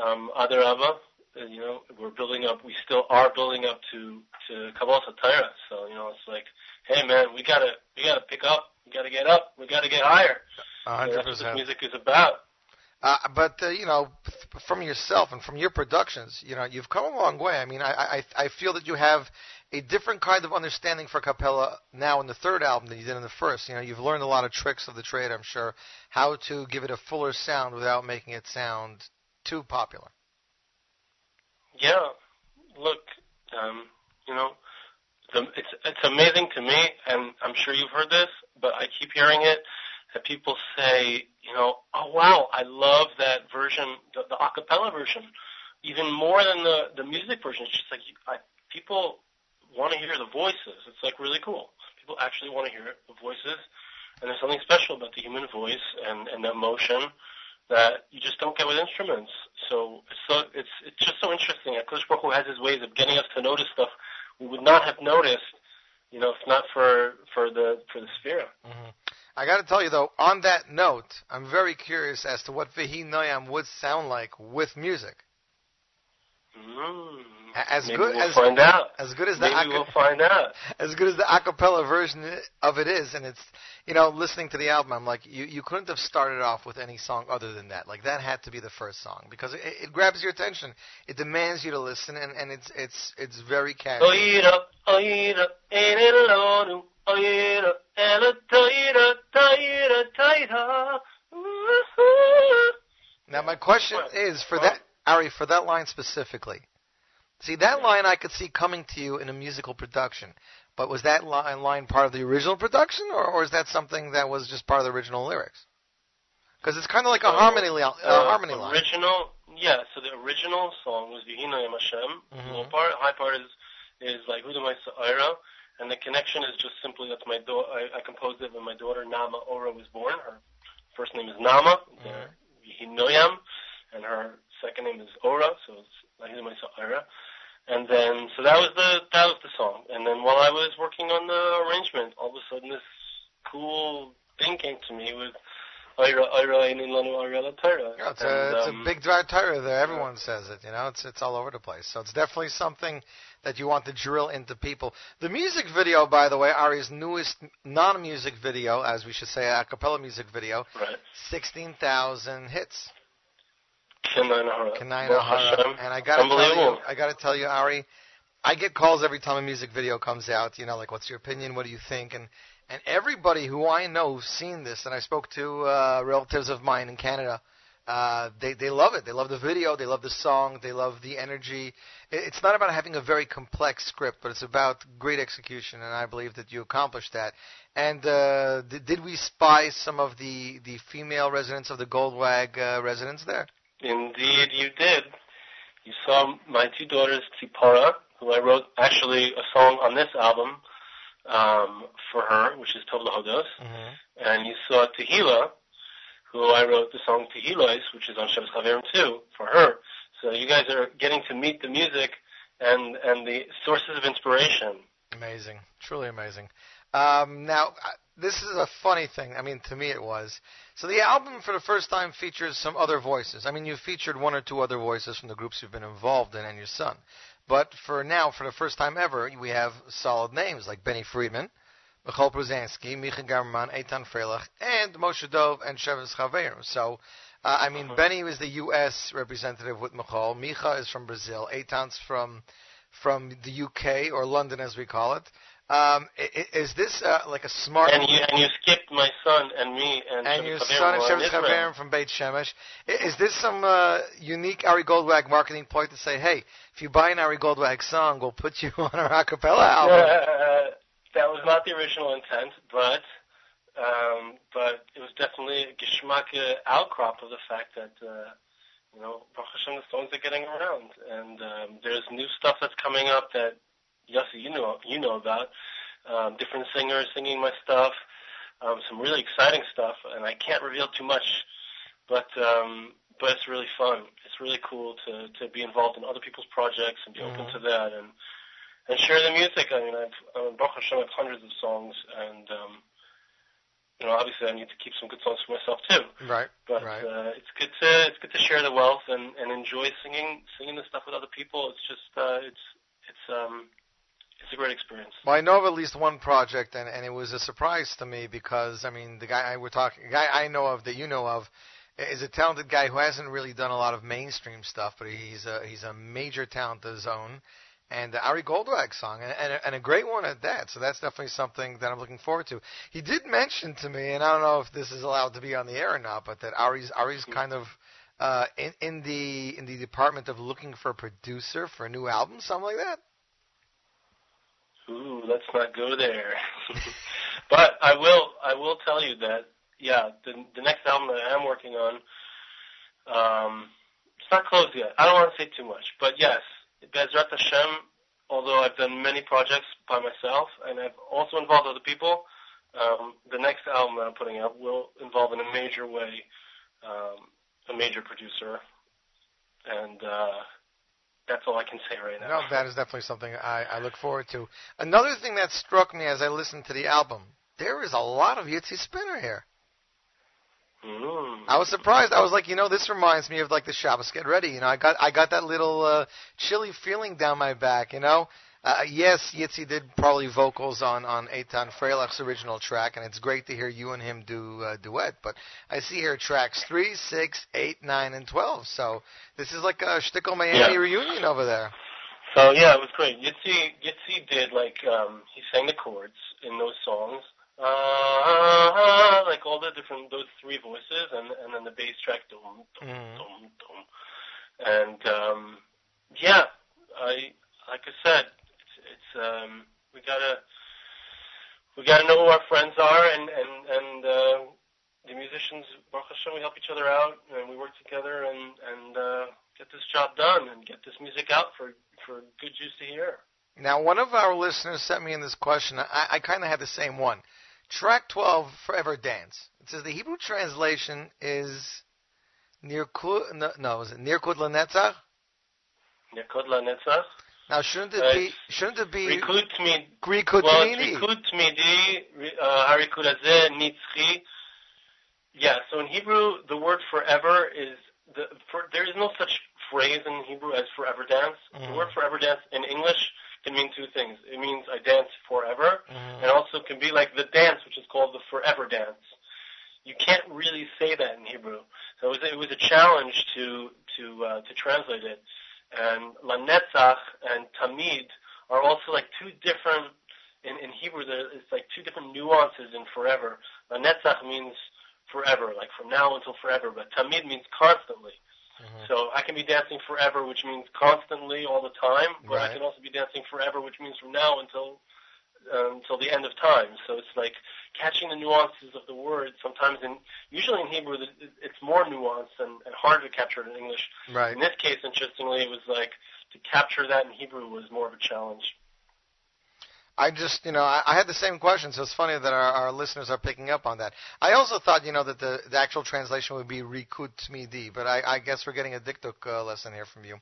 Um, other Abba, uh, you know, we're building up, we still are building up to, to Kabbalas HaTorah, so, you know, it's like, hey man, we gotta, we gotta pick up, we gotta get up, we gotta get higher. A So hundred that's what percent. music is about. Uh, but uh, you know, from yourself and from your productions, you know, you've come a long way. I mean, I, I I feel that you have a different kind of understanding for capella now in the third album than you did in the first. You know, you've learned a lot of tricks of the trade, I'm sure, how to give it a fuller sound without making it sound too popular. Yeah, look, um, you know, it's it's amazing to me, and I'm sure you've heard this, but I keep hearing it that people say, you know, oh wow, I love that version, the, the a cappella version, even more than the the music version. It's just like I, people want to hear the voices. It's like really cool. People actually want to hear the voices, and there's something special about the human voice and and the emotion that you just don't get with instruments. So so it's it's just so interesting. Akash Baruch Hu has his ways of getting us to notice stuff we would not have noticed, you know, if not for for the for the Sefira. Mm-hmm. I got to tell you though, on that note, I'm very curious as to what Vihi Noyam would sound like with music. Mm. As Maybe good we'll as find out. as good as the Maybe aca- we'll find out. as good as the acapella version of it is, and it's you know listening to the album, I'm like you you couldn't have started off with any song other than that. Like that had to be the first song because it, it grabs your attention, it demands you to listen, and, and it's it's it's very catchy. Now my question is for that Ari for that line specifically. See that line I could see coming to you in a musical production, but was that line, line part of the original production, or, or is that something that was just part of the original lyrics? Because it's kind of like a harmony, li- a Uh, harmony line. Original, yeah. So the original song was Vihi Noyam Hashem. Mhm. Low part, high part is is like Hudamai Sa'ira, and the connection is just simply that my do- I, I composed it when my daughter Nama Ora was born. Her first name is Nama, Vihinoyam, and her second name is Ora, so it's Hudamai Sa'ira. And then, so that was the that was the song. And then while I was working on the arrangement, all of a sudden this cool thing came to me with Ira Ira Lanu Ira Torah. It's a, it's um, a big dry tire there. Everyone says it. You know, it's it's all over the place. So it's definitely something that you want to drill into people. The music video, by the way, Ari's newest non-music video, as we should say, a cappella music video, Right. sixteen thousand hits. Kenai Nahara. Kenai Nahara. And I gotta tell you, I gotta tell you, Ari, I get calls every time a music video comes out. You know, like, what's your opinion? What do you think? And and everybody who I know who's seen this, and I spoke to uh, relatives of mine in Canada. Uh, they they love it. They love the video. They love the song. They love the energy. It, it's not about having a very complex script, but it's about great execution, and I believe that you accomplished that. And uh, did, did we spy some of the the female residents of the Goldwag uh, residents there? Indeed, you did. You saw my two daughters, Tzipora, who I wrote actually a song on this album um, for her, which is Tov Lahodos, and you saw Tehila, who I wrote the song Tehilos, which is on Shabbos Chaverim too, for her. So you guys are getting to meet the music and and the sources of inspiration. Amazing, truly amazing. Um, now, uh, this is a funny thing. I mean, to me, it was. So the album, for the first time, features some other voices. I mean, you featured one or two other voices from the groups you've been involved in, and your son. But for now, for the first time ever, we have solid names like Benny Friedman, Michoel Pruzansky, Micha Gamerman, Eitan Freilich, and Moshe Dov and Sheves Chaverim. So, uh, I mean, Benny was the U.S. representative with Michoel. Micha is from Brazil. Eitan's from from the UK or London, as we call it. Um, is this uh, like a smart? And you and you skipped my son and me and, and your son and Shemesh. Chaverim from Beit Shemesh. Is this some uh, unique Ari Goldwag marketing point to say, hey, if you buy an Ari Goldwag song, we'll put you [LAUGHS] on our acapella [LAUGHS] album? Uh, that was not the original intent, but um, but it was definitely a geschmack outcrop of the fact that uh, you know Baruch Hashem the songs are getting around, and um, there's new stuff that's coming up that Yossi you know you know about. Um, different singers singing my stuff, um, some really exciting stuff, and I can't reveal too much, but um, but it's really fun. It's really cool to to be involved in other people's projects and be open Mhm. to that and and share the music. I mean, I've uh, Baruch Hashem, I have hundreds of songs, and um, you know, obviously, I need to keep some good songs for myself too. Right. But right. uh, it's good to it's good to share the wealth and and enjoy singing singing the stuff with other people. It's just uh, it's it's um it's a great experience. Well, I know of at least one project, and, and it was a surprise to me because I mean, the guy I we're talking, guy I know of that you know of, is a talented guy who hasn't really done a lot of mainstream stuff, but he's a he's a major talent of his own, and the Ari Goldwag song, and, and, a, and a great one at that. So that's definitely something that I'm looking forward to. He did mention to me, and I don't know if this is allowed to be on the air or not, but that Ari's Ari's kind of. Uh, in, in the in the department of looking for a producer for a new album, something like that. Ooh, let's not go there. [LAUGHS] but I will I will tell you that yeah, the the next album that I am working on, um, it's not closed yet. I don't want to say too much, but yes, Bezrat Hashem. Although I've done many projects by myself and I've also involved other people, um, the next album that I'm putting out will involve in a major way um, a major producer, and uh, that's all I can say right now. No, that is definitely something I, I look forward to. Another thing that struck me as I listened to the album, there is a lot of Yitzi Spinner here. Mm. I was surprised. I was like, you know, this reminds me of like the Shabbos Get Ready. You know, I got I got that little uh, chilly feeling down my back. You know, uh, yes, Yitzi did probably vocals on on Eitan Freilich's original track, and it's great to hear you and him do uh, duet. But I see here tracks three, six, eight, nine, and twelve. So this is like a Shtickle Miami Yeah. reunion over there. So yeah, it was great. Yitzi Yitzi did like um he sang the chords in those songs. Uh, like all the different those three voices and and then the bass track dum dum Mm. dum dum. And um yeah, I like I said, it's um we gotta we gotta know who our friends are and and and uh the musicians Baruch Hashem, we help each other out and we work together and and uh get this job done and get this music out for for good Jews to hear. Now, one of our listeners sent me in this question. I, I kind of had the same one. Track 12, Forever Dance. It says the Hebrew translation is Nirkud, no, no, is it Nirkud Lanetzach? Nekod Netzach. Now, shouldn't it Uh, be, shouldn't it be Rikud Tmid. Rikud well, Tmidi? it's Rikud Tmidi, ri- uh, Hazeh, Nitzchi. Yeah, so in Hebrew, the word forever is, the, for, there is no such phrase in Hebrew as forever dance. The Mhm. word forever dance in English can mean two things. It means I dance forever, Mhm. and also can be like the dance, which is called the forever dance. You can't really say that in Hebrew. So it was, it was a challenge to to uh, to translate it. And lanetzach and tamid are also like two different in, in Hebrew. There, it's like two different nuances in forever. Lanetzach means forever, like from now until forever, but tamid means constantly. Mm-hmm. So I can be dancing forever, which means constantly all the time, but I can also be dancing forever, which means from now until until the end of time. So it's like catching the nuances of the word. Sometimes in usually in Hebrew, it- it- it's more nuanced and, and harder to capture it in English. Right. In this case, interestingly, it was like to capture that in Hebrew was more of a challenge. I just, you know, I, I had the same question, so it's funny that our, our listeners are picking up on that. I also thought, you know, that the, the actual translation would be Rikud Tmidi, but I, I guess we're getting a dikduk uh, lesson here from you.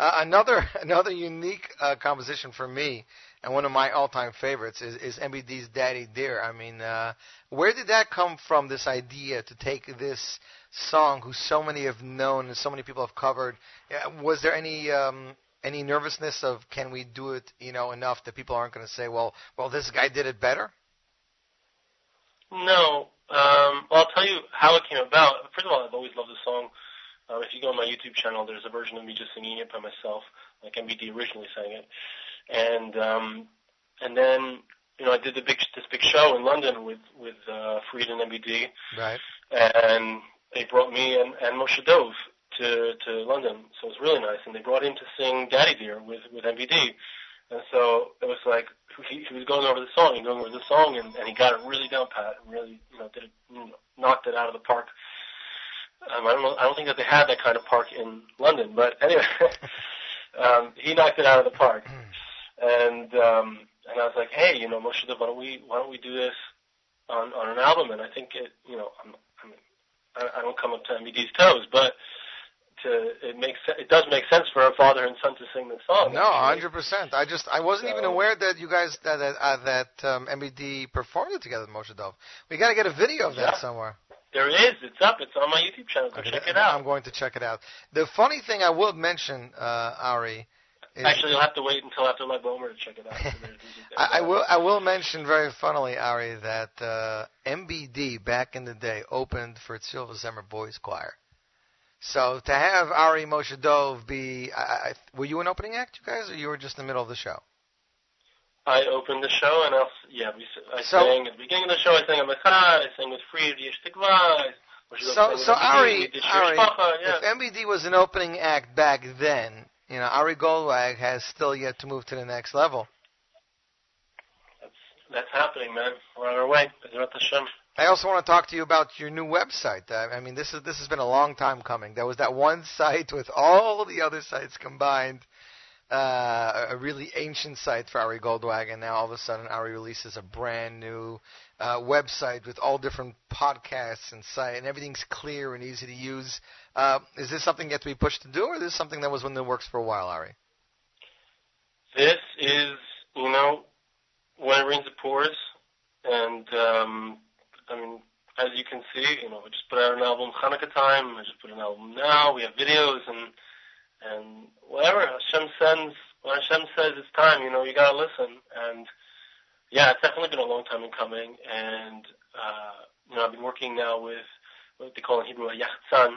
Uh, another [LAUGHS] another unique uh, composition for me, and one of my all-time favorites, is, is MBD's Daddy Dear. I mean, uh, where did that come from, this idea to take this song, who so many have known and so many people have covered? Uh, was there any... Um, any nervousness of can we do it, you know, enough that people aren't going to say, well, well, this guy did it better? No. Um, well, I'll tell you how it came about. First of all, I've always loved the song. Um, if you go on my YouTube channel, there's a version of me just singing it by myself, like MBD originally sang it. And um, and then you know, I did the big this big show in London with with uh, Fried and MBD, Right. and they brought me and, and Moshe Dove to to London, so it was really nice. And they brought him to sing Daddy Dear with with MBD, and so it was like he, he was going over the song and going over the song, and, and he got it really down pat, and really you know did it, you know, knocked it out of the park. Um, I don't know. I don't think that they had that kind of park in London, but anyway, [LAUGHS] um, he knocked it out of the park. [CLEARS THROAT] And um, and I was like, hey, you know, Moshe, Dove, why don't we why don't we do this on on an album? And I think it, you know, I'm, I'm I, I don't come up to MBD's toes, but to it makes it does make sense for a father and son to sing this song. No, hundred percent. I just I wasn't even aware that you guys that that, uh, that um, MBD performed it together with Moshe Dove. We got to get a video of that Yeah. somewhere. There is. It's up. It's on my YouTube channel. Go check it out. I'm going to check it out. The funny thing I will mention, uh, Ari, Actually, you'll have to wait until after Lag BaOmer to check it out. So there's music [LAUGHS] there. I, I will I will mention very funnily, Ari, that uh, MBD back in the day opened for Tzlil V'Zemer Boys Choir. So to have Ari Moshe Dove be, I, I, were you an opening act, you guys, or you were just in the middle of the show? I opened the show, and I was, yeah, we, I So- sang at the beginning of the show. I sang Amecha. I sang with Fried Yesh Tikva. So, so Ari, Ari, yeah. if MBD was an opening act back then, you know, Ari Goldwag has still yet to move to the next level. That's that's happening, man. We're on our way. I also want to talk to you about your new website. I, I mean, this is this has been a long time coming. There was that one site with all the other sites combined, uh, a really ancient site for Ari Goldwag, and now all of a sudden Ari releases a brand new uh, website with all different podcasts and site, and everything's clear and easy to use. Uh, is this something yet to be pushed to do, or is this something that was in the works for a while, Ari? This is, you know, when it rains it pours, and um, I mean, as you can see, you know, we just put out an album Hanukkah time. I just put an album now. We have videos and and whatever Hashem sends. When Hashem says it's time, you know, you gotta listen. And yeah, it's definitely been a long time in coming. And uh, you know, I've been working now with what they call in Hebrew a yachtzan,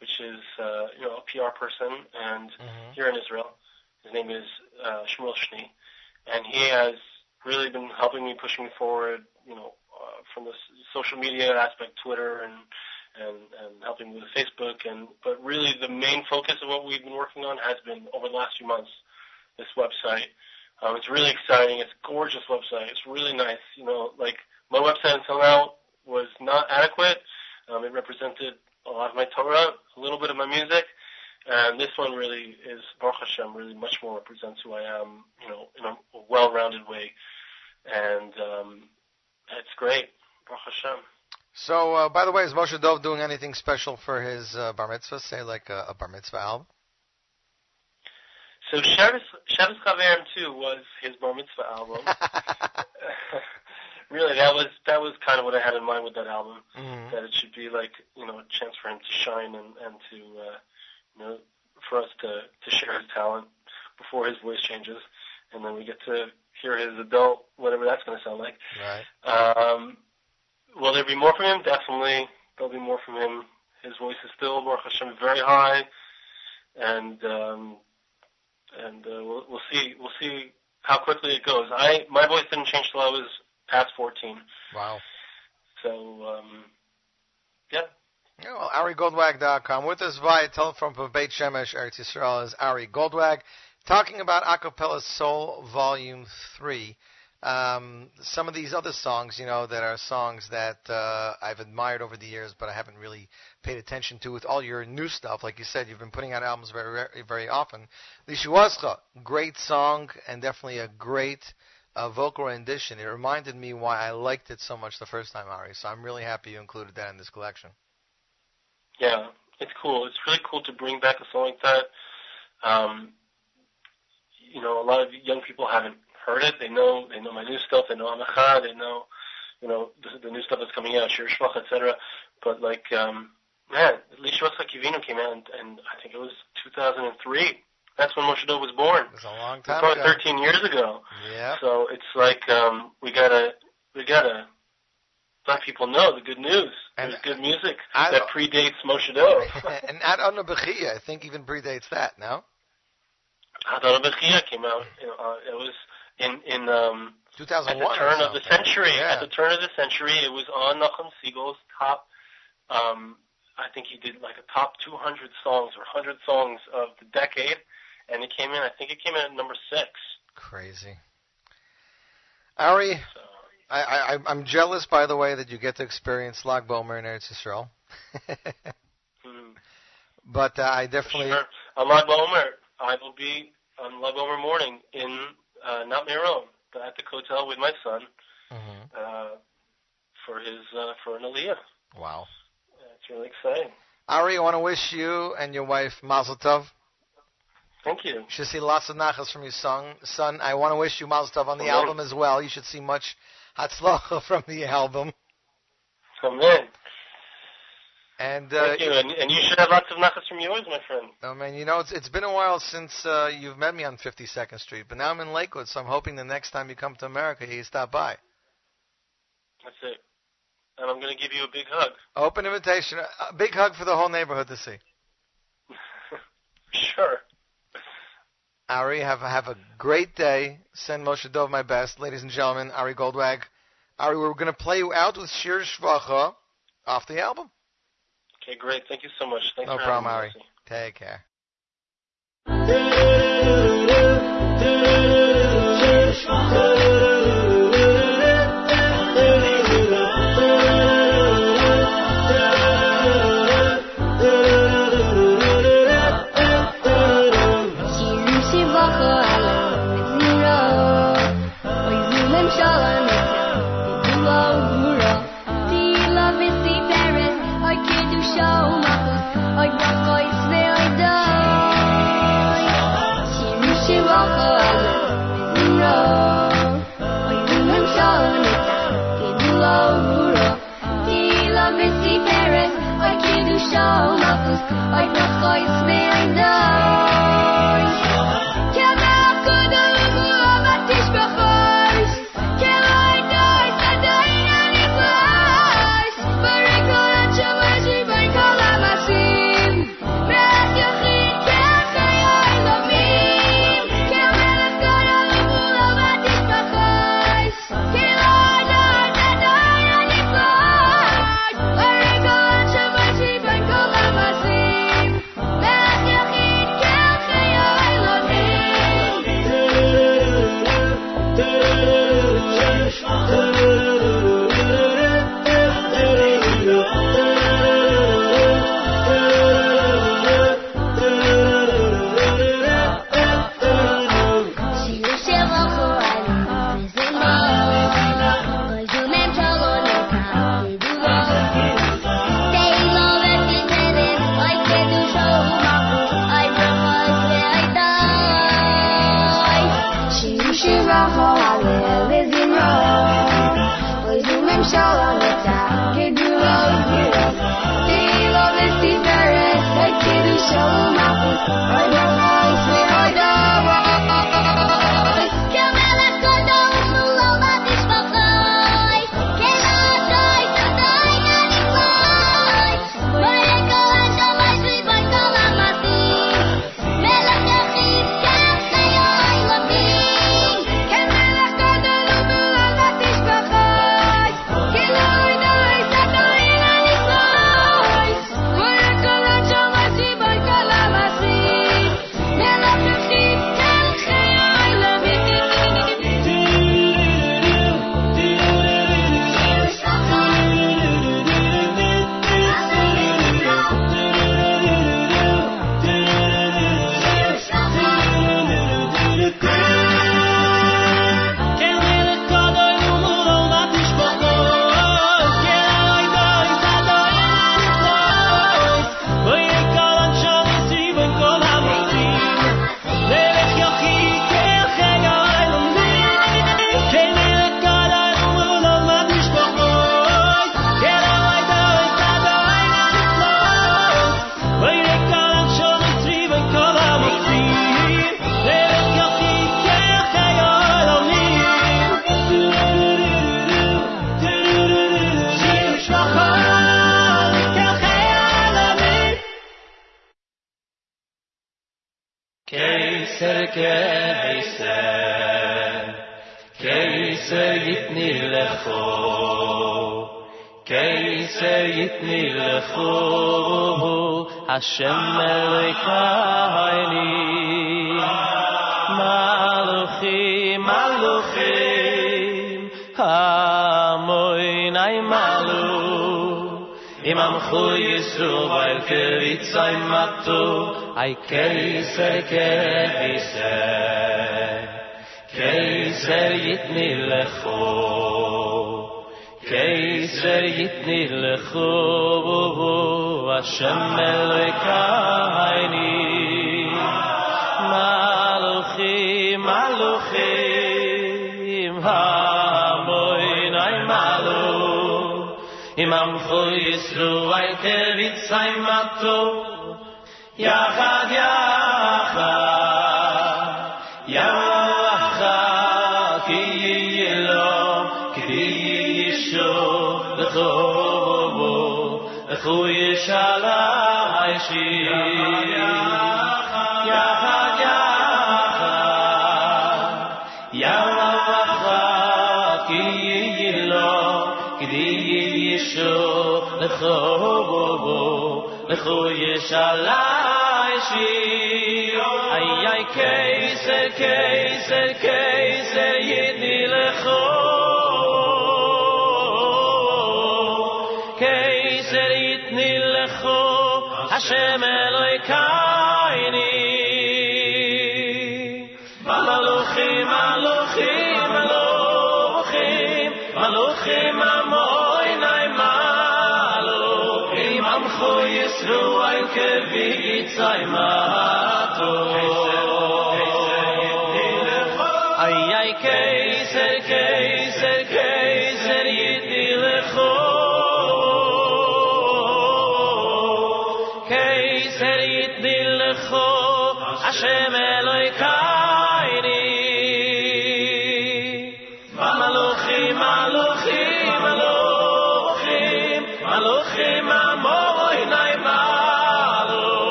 which is uh, you know a PR person, and here in Israel. His name is uh, Shmuel Shni, and he has really been helping me, pushing me forward. You know, uh, from the social media aspect, Twitter, and and and helping with Facebook. And but really, the main focus of what we've been working on has been over the last few months. This website. Um, it's really exciting. It's a gorgeous website. It's really nice. You know, like my website until now was not adequate. Um, it represented a lot of my Torah, a little bit of my music, and this one really is Baruch Hashem. Really, much more represents who I am. You know, in a well-rounded way, and um, it's great. Baruch Hashem. So, uh, by the way, is Moshe Dove doing anything special for his uh, bar mitzvah? Say like a, a bar mitzvah album? So Shabbos, Shabbos Chaverim too was his bar mitzvah album. [LAUGHS] really, that was that was kind of what I had in mind with that album. Mhm. That it should be like you know a chance for him to shine and and to uh, you know for us to to share his talent before his voice changes, and then we get to hear his adult whatever that's going to sound like. Right. Um, will there be more from him? Definitely, there'll be more from him. His voice is still Baruch Hashem very high, and um, and uh, we'll, we'll see we'll see how quickly it goes. I my voice didn't change till I was past 14, Wow. so um, yeah. Yeah, well, AriGoldwag.com. With us via telephone from Beit Shemesh, Eretz Yisrael, is Ari Goldwag, talking about Acapella Soul Volume 3. Um, some of these other songs, you know, that are songs that uh, I've admired over the years, but I haven't really paid attention to with all your new stuff. Like you said, you've been putting out albums very, very, very often. Lishuascha, great song, and definitely a great uh, vocal rendition. It reminded me why I liked it so much the first time, Ari. So I'm really happy you included that in this collection. Yeah, it's cool. It's really cool to bring back a song like that. Um, you know, a lot of young people haven't heard it. They know they know my new stuff. They know Amacha. They know, you know, the, the new stuff that's coming out, Shir Shvach, etc. But like, um, man, Lishuascha Kivinu came out, and, and I think it was 2003. That's when Moshe Dove was born. It's a long time probably ago. 13 years ago. Yeah. So it's like um, we gotta we gotta let people know the good news. And There's good music I that predates Moshe Dove. [LAUGHS] and Ad Anna Bechia, I think even predates that, no? Hadar Bechia came out. You know, uh, it was in in um, 2001. at the turn of the century. Yeah. At the turn of the century, it was on Nachum Segal's top. Um, I think he did like a top 200 songs or 100 songs of the decade, and it came in. I think it came in at number six. Crazy. Ari, I, I, I'm jealous, by the way, that you get to experience Lag BaOmer in Eretz Yisrael. Hmm. but uh, I definitely. Sure. On Lag BaOmer, I will be on Lag BaOmer morning in uh, not Miron, but at the hotel with my son Mhm. uh, for his uh, for an Aliyah. Wow. It's really exciting. Ari, I want to wish you and your wife Mazel Tov. Thank you. You should see lots of nachas from your son. Son, I want to wish you Mazel Tov on the Amen. album as well. You should see much Hatzlacha [LAUGHS] from the album. Amen. And uh, Thank you. And, and you should have lots of nachas from yours, my friend. I mean, you know, it's it's been a while since uh, you've met me on 52nd Street, but now I'm in Lakewood, so I'm hoping the next time you come to America, you stop by. That's it. And I'm going to give you a big hug. Open invitation, a big hug for the whole neighborhood to see. [LAUGHS] Sure. Ari, have, have a great day. Send Moshe Dov my best. Ladies and gentlemen, Ari Goldwag. Ari, we're going to play you out with Shir Shvacha off the album. Okay, great. Thank you so much. Thanks no problem, Ari. Take care. Hoy nos now. sein matto ai keise keise keise git ni lecho keise git ni lecho wa shamel kai ni im am fuis ru weite wit sei matto ja ha ki lo ki yisho do bo khoy shala shi ישו לכו לכו ישלאי שיו איי איי קייס קייס קייס ידי לכו. קייס ידי לכו. השם אלוהי Yisru al kevitzai mato Ay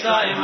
kevitzai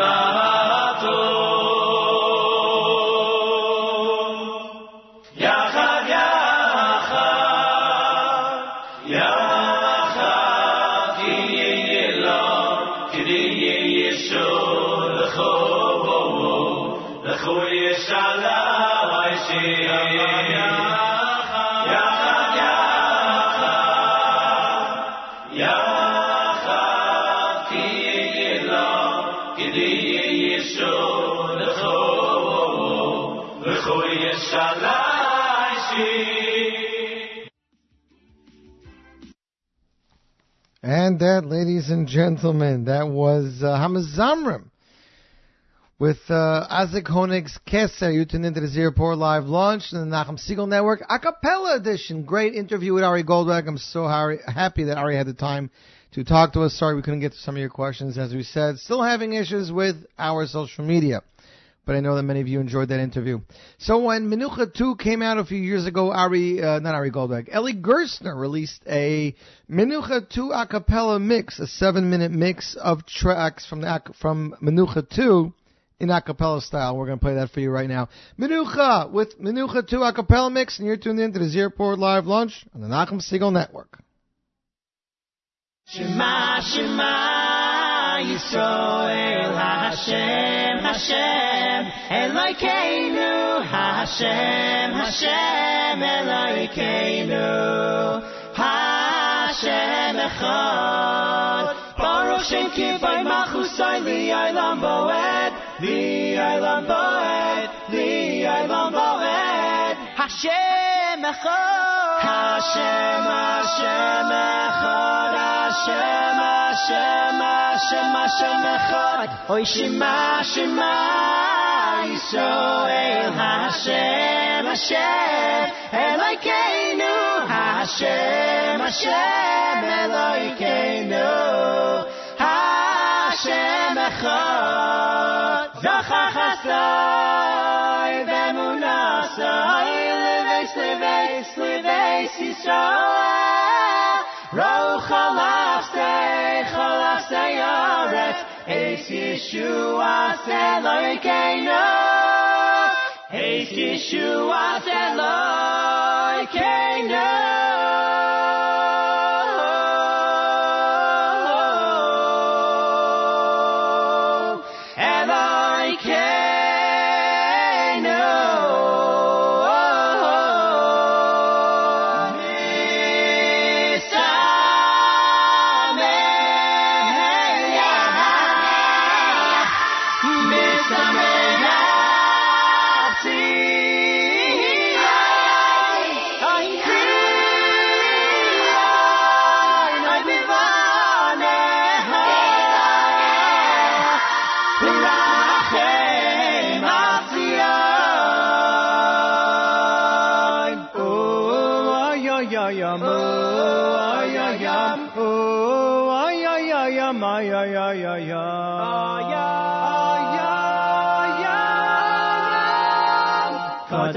gentlemen, that was uh, Hamazamrim with uh, Isaac Honig's Keser. You tuned into the Z Report Live Lunch in the Nachum Segal Network, a cappella edition. Great interview with Ari Goldwag. I'm so happy that Ari had the time to talk to us. Sorry we couldn't get to some of your questions. As we said, still having issues with our social media. But I know that many of you enjoyed that interview. So when Menucha 2 came out a few years ago, Ari, uh, not Ari Goldwag, Eli Gerstner released a Menucha 2 a cappella mix, a seven minute mix of tracks from the, from Menucha 2 in a cappella style. We're going to play that for you right now. Menucha with Menucha 2 a cappella mix, and you're tuned in to the Z Report Live Lunch on the Nachum Segal Network. Shema, Shema, Yisrael, Hashem, Hashem, Elokeinu, Hashem, Hashem, Elokeinu, Hashem Echad, Baruch Shem Kivay Machusai, Li'aylam Boed, Li'aylam Boed, Li'aylam Boed, Hashem Echad, Hashem, Hashem Echad, Hashem, Hashem, Hashem, Hashem Echad, Oy Shema, Shema, Yisrael, Hashem, Hashem, Elokeinu, Hashem, Hashem, Elokeinu, Hashem Echad, Zachar Chasai, Vemunasai, Leveis, Leveis, Yisrael, Ro Chalafsei, Chalafsei Aretz, Eis Yeshua, Elokeinu, Eis Yeshua Eloi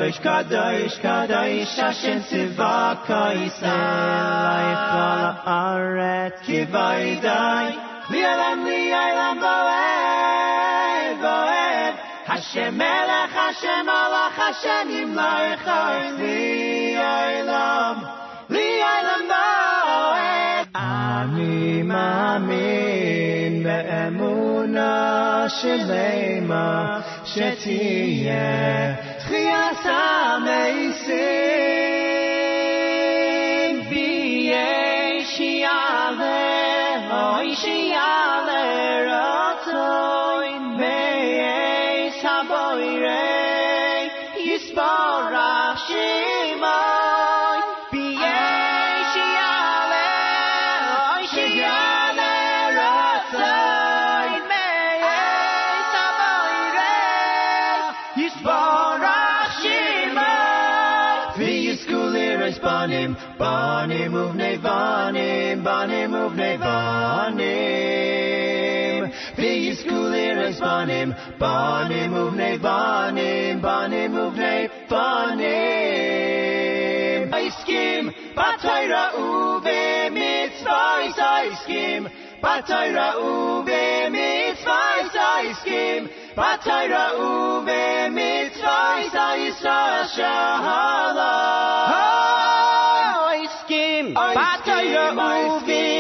Kadosh, Kadosh, Kadosh, Hashem Tzivaka Yisrael, Eichal Haaretz Kivaydai, Li'olam, Li'olam, Boed, Boed, Hashem Melech, Hashem Malach, Hashem Yimlach, Li'olam, Li'olam, Boed. Amin, Amin, Be'emuna Shelema, Shetiyeh, V'yei Shi'aleh, Oy Shi'aleh, Banim, Banim uvnei Banim, Banim uvnei Banim. Aiskim, Batayra uve mitzvahs, Aiskim, Batayra uve mitzvahs, Aiskim, Batayra uve mitzvahs, Yisrael Shahala. Aiskim, Batayra uve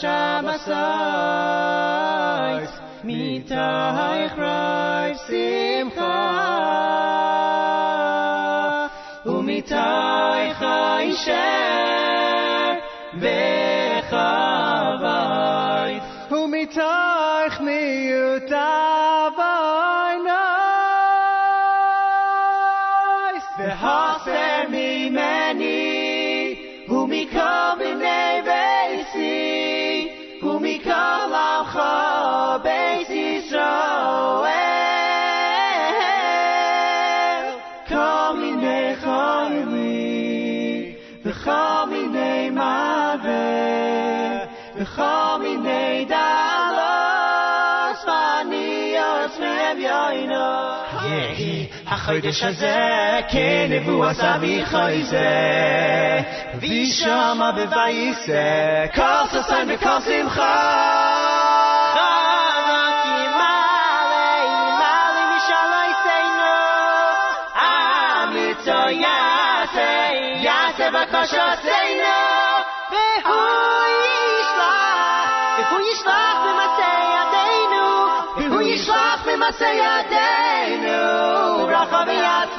Shabbasos, mitoich roiv simcha, umitoich oisher gev ino yehi khoyde ze ken bu vas mi khoyze vi shama be vayse kososn yase kosim khada seino ישלח במעשה ידינו ברכה והצלחה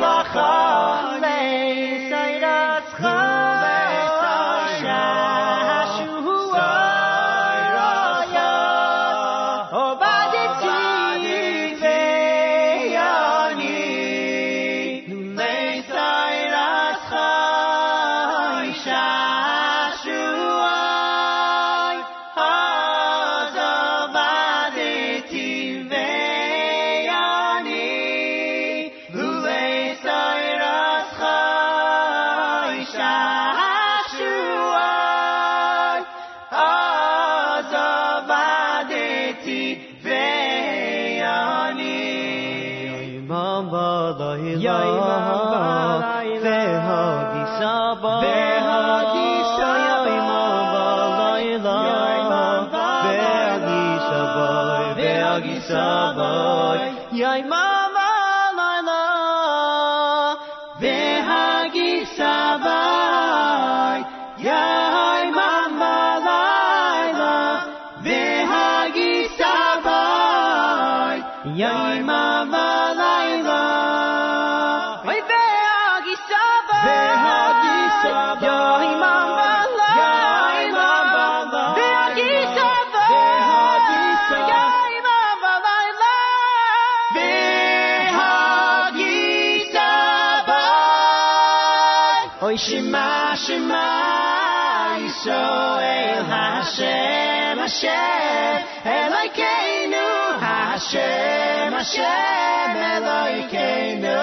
Hashem Elokeinu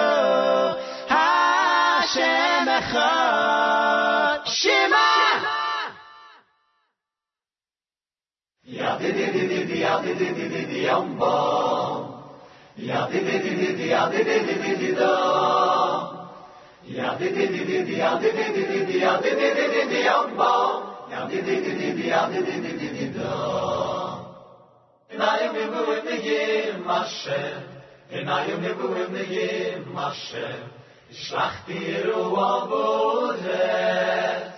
Hashem Echad Shema Ya di di di di di ya di di di di di yum bom. Ya di di di di di ya di di di di di do. Ya di di di di di ya di di di di di ya di di di di di yum bom. Ya di di di di di ya di di di di di do. nebuim neyim mashe Enayim nebuim neyim mashe Ishlachti iru avodet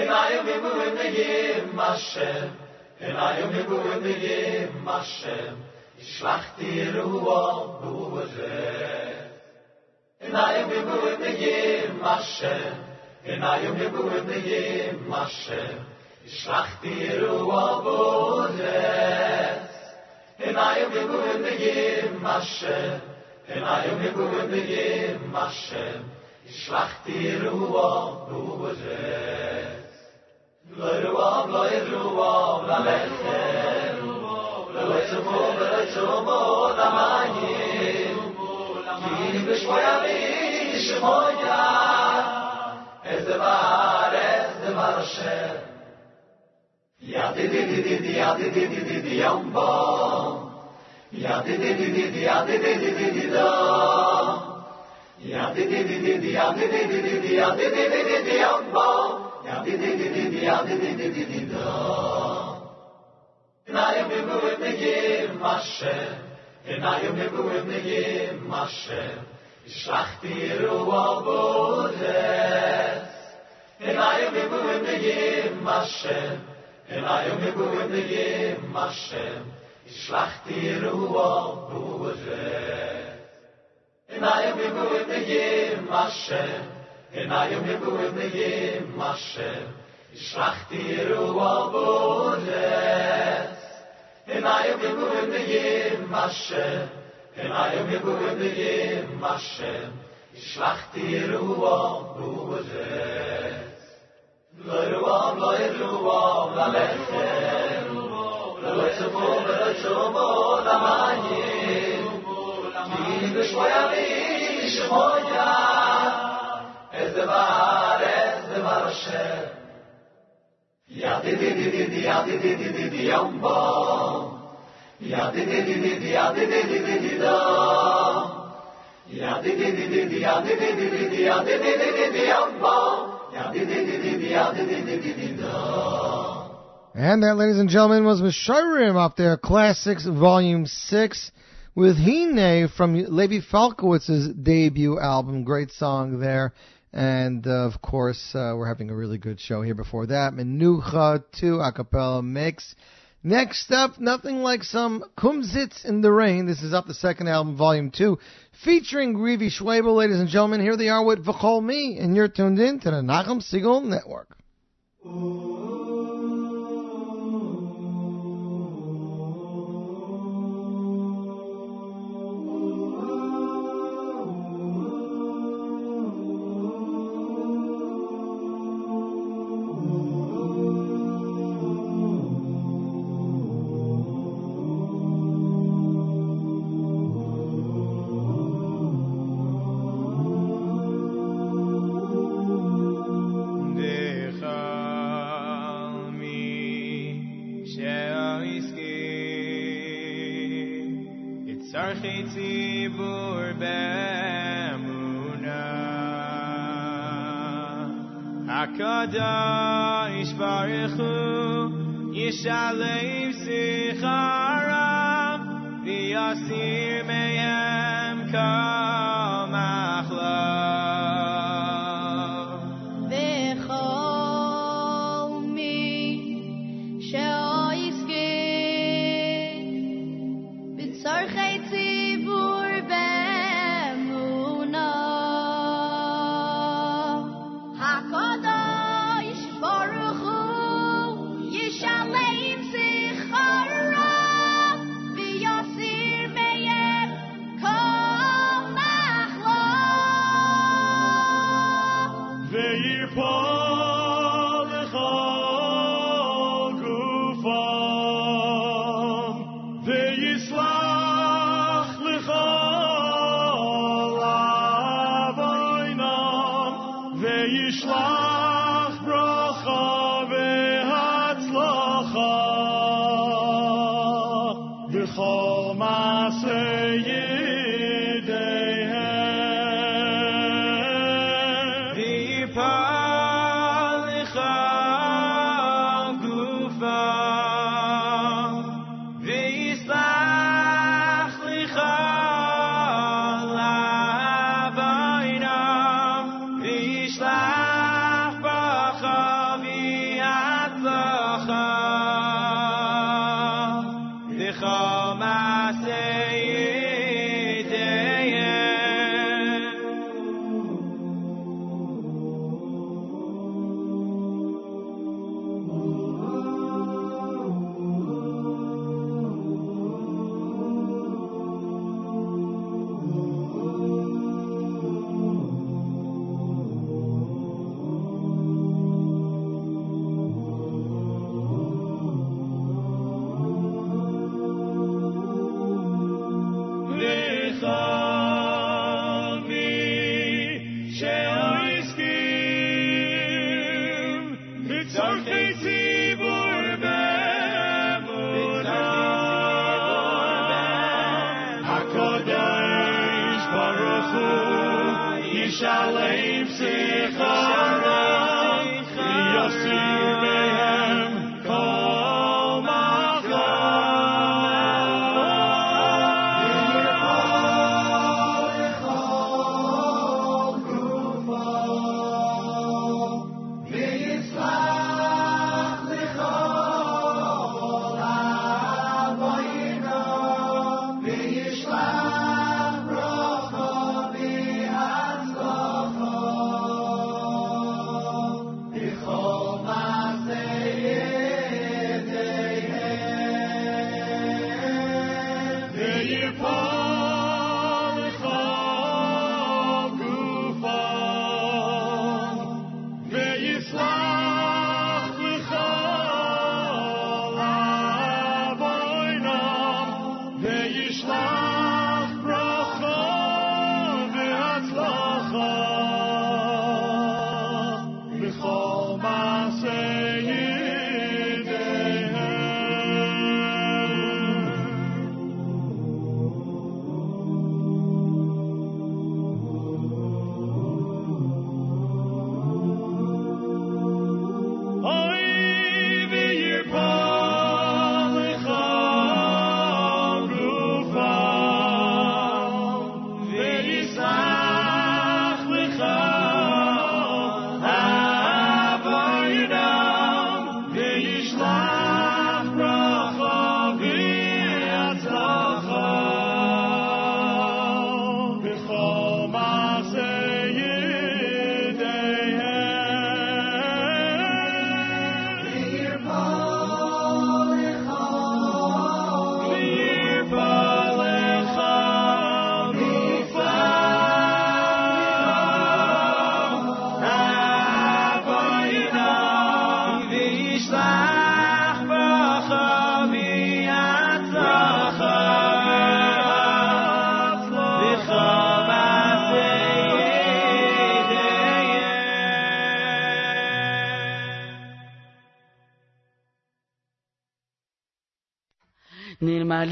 Enayim nebuim neyim mashe Enayim nebuim neyim mashe Ishlachti iru avodet Enayim nebuim neyim mashe Enayim nebuim neyim mashe Ishlachti iru avodet in ayem gebuven de ge mashe in ayem gebuven de ge mashe ishlach dir u a du ze lo a lo e ru a la le ze ru a lo e ze mo le ze mo da ma ni ki be shoya mi shmoya ez ba ez ba shem Ya di di di di di, ya di di di di di, yom bom. Ya di di di di di, ya di di di di di do. Ya di di di. אל היום יבואו נגים השם, ישלחתי רוח בוזה. אל היום יבואו נגים השם, אל היום יבואו נגים השם, ישלחתי רוח בוזה. אל היום יבואו נגים השם, אל היום יבואו נגים השם, ישלחתי רוח בוזה. Lo And that, ladies and gentlemen, was Meshirim up there, Classics Volume 6, with Hine from Levi Falkowitz's debut album. Great song there. And, uh, of course, uh, we're having a really good show here before that. Menucha 2 a cappella mix. Next up, nothing like some Kumsitz in the Rain. This is up the second album, Volume 2, featuring Rivi Schwabel. Ladies and gentlemen, here they are with V'chol Me, and you're tuned in to the Nachum Segal Network. Dechalmi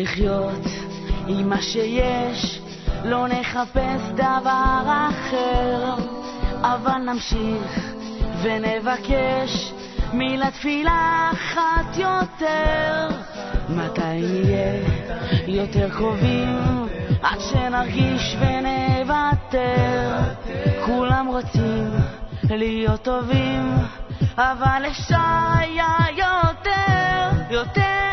לחיות עם מה שיש, לא נחפש דבר אחר, אבל נמשיך ונבקש מילה תפילה אחת יותר, מתי נהיה יותר קרובים עד שנרגיש ונוותר? כולם רוצים להיות טובים אבל אפשר היה יותר יותר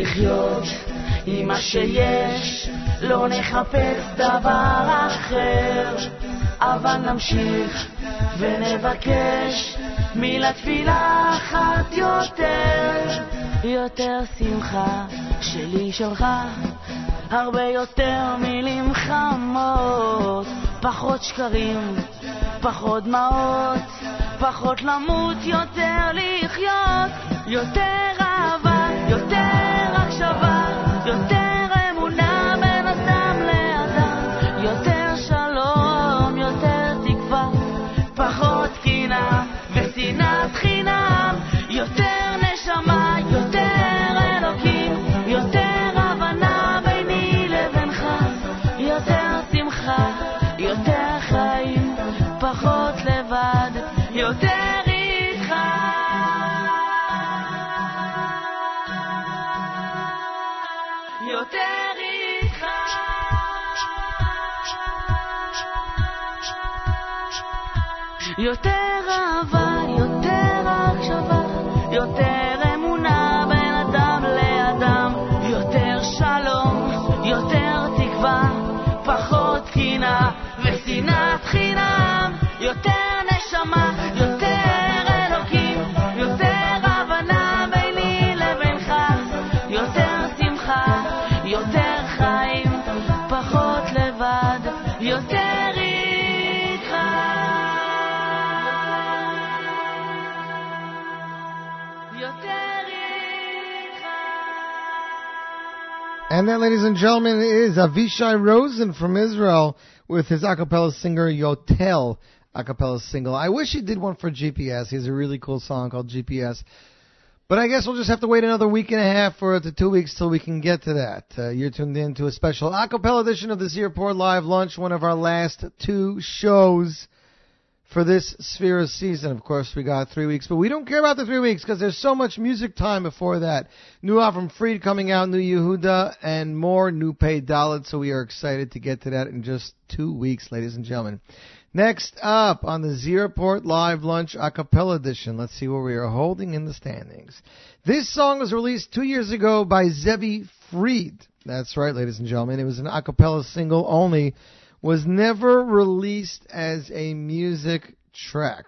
לחיות עם מה שיש לא נחפש דבר אחר. אבל נמשיך ונבקש מילה תפילה אחת יותר. יותר שמחה שלי שלך הרבה יותר מילים חמות. פחות שקרים פחות דמעות פחות למות יותר לחיות יותר אהבה יותר הקשבה יותר אהבה, And that, ladies and gentlemen, is Avishai Rosen from Israel with his a cappella singer Yotel a cappella single. I wish he did one for GPS. He has a really cool song called GPS. But I guess we'll just have to wait another week and a half for the two weeks till we can get to that. Uh, you're tuned in to a special a cappella edition of the Z Report Live Lunch, one of our last two shows for this Sefira season. Of course, we got three weeks, but we don't care about the three weeks because there's so much music time before that. New Avram Fried coming out, new Yehuda, and more new paid Dalit. So we are excited to get to that in just two weeks, ladies and gentlemen. Next up on the Z Report Live Lunch a cappella edition, let's see where we are holding in the standings. This song was released two years ago by Zevi Fried. That's right, ladies and gentlemen. It was an a cappella single only was never released as a music track.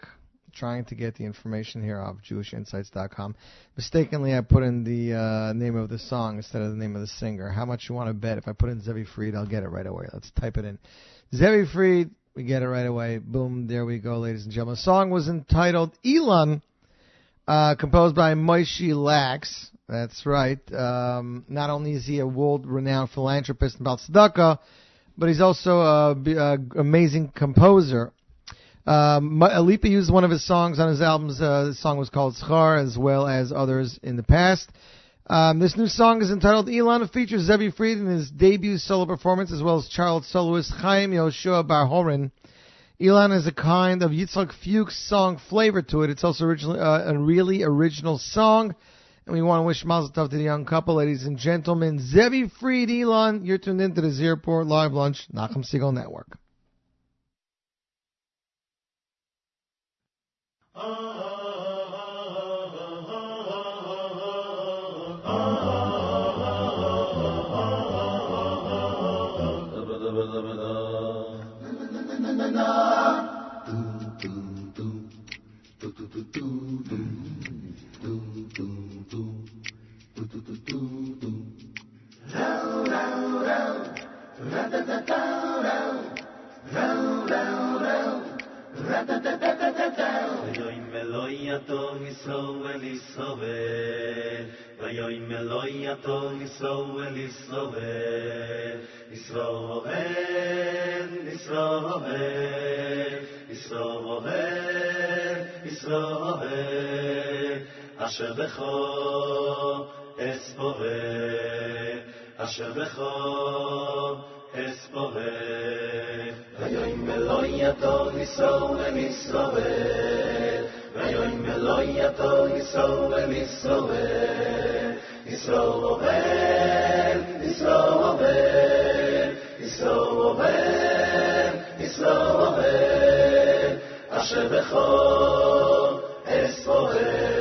Trying to get the information here off JewishInsights.com. Mistakenly, I put in the uh, name of the song instead of the name of the singer. How much you want to bet? If I put in Zevi Fried, I'll get it right away. Let's type it in. Zevi Fried, we get it right away. Boom, there we go, ladies and gentlemen. The song was entitled Elon, uh, composed by Moshe Lax. That's right. Um, not only is he a world-renowned philanthropist and tzedakah, but he's also an amazing composer. Um, Alipa used one of his songs on his albums. Uh, the song was called Schar, as well as others in the past. Um, this new song is entitled Elon. It features Zevi Fried in his debut solo performance, as well as child soloist Chaim Yoshua Bar Horin. Elon has a kind of Yitzhak Fuchs song flavor to it. It's also originally, uh, a really original song. And we want to wish Mazel Tov to the young couple, ladies and gentlemen. Zevi Fried, Elon, you're tuned into the Z Report Live Lunch, Nachum Segal Network. Row, row, row, Israel, Israel, אשר בך אספורך אשר בך אספורך ויוי מלוי יתו ניסו ומסורך ויוי מלוי יתו ניסו ומסורך ניסו עובר ניסו עובר ניסו עובר ניסו עובר אשר בך אספורך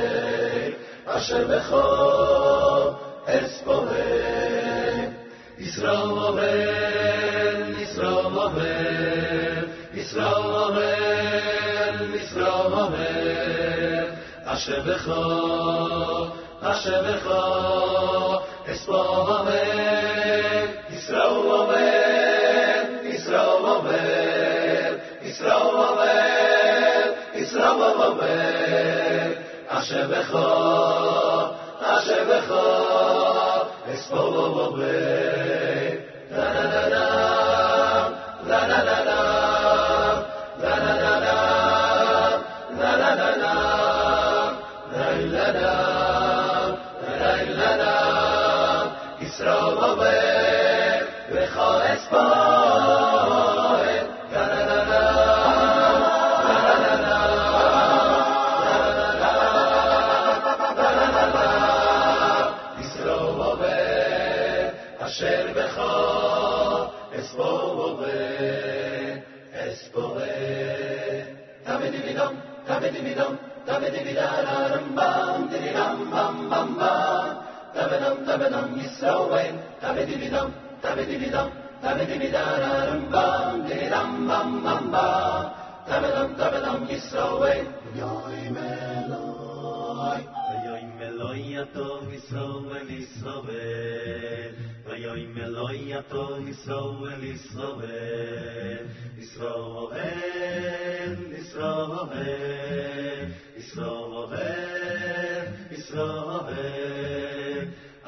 אשר בכל אס פובן ישראל מובן ישראל מובן ישראל מובן ישראל מובן אשר בכל אשר בכל אס ישראל מובן ישראל מובן ישראל מובן ישראל מובן אשר בך, אשר בך, אספור בו בו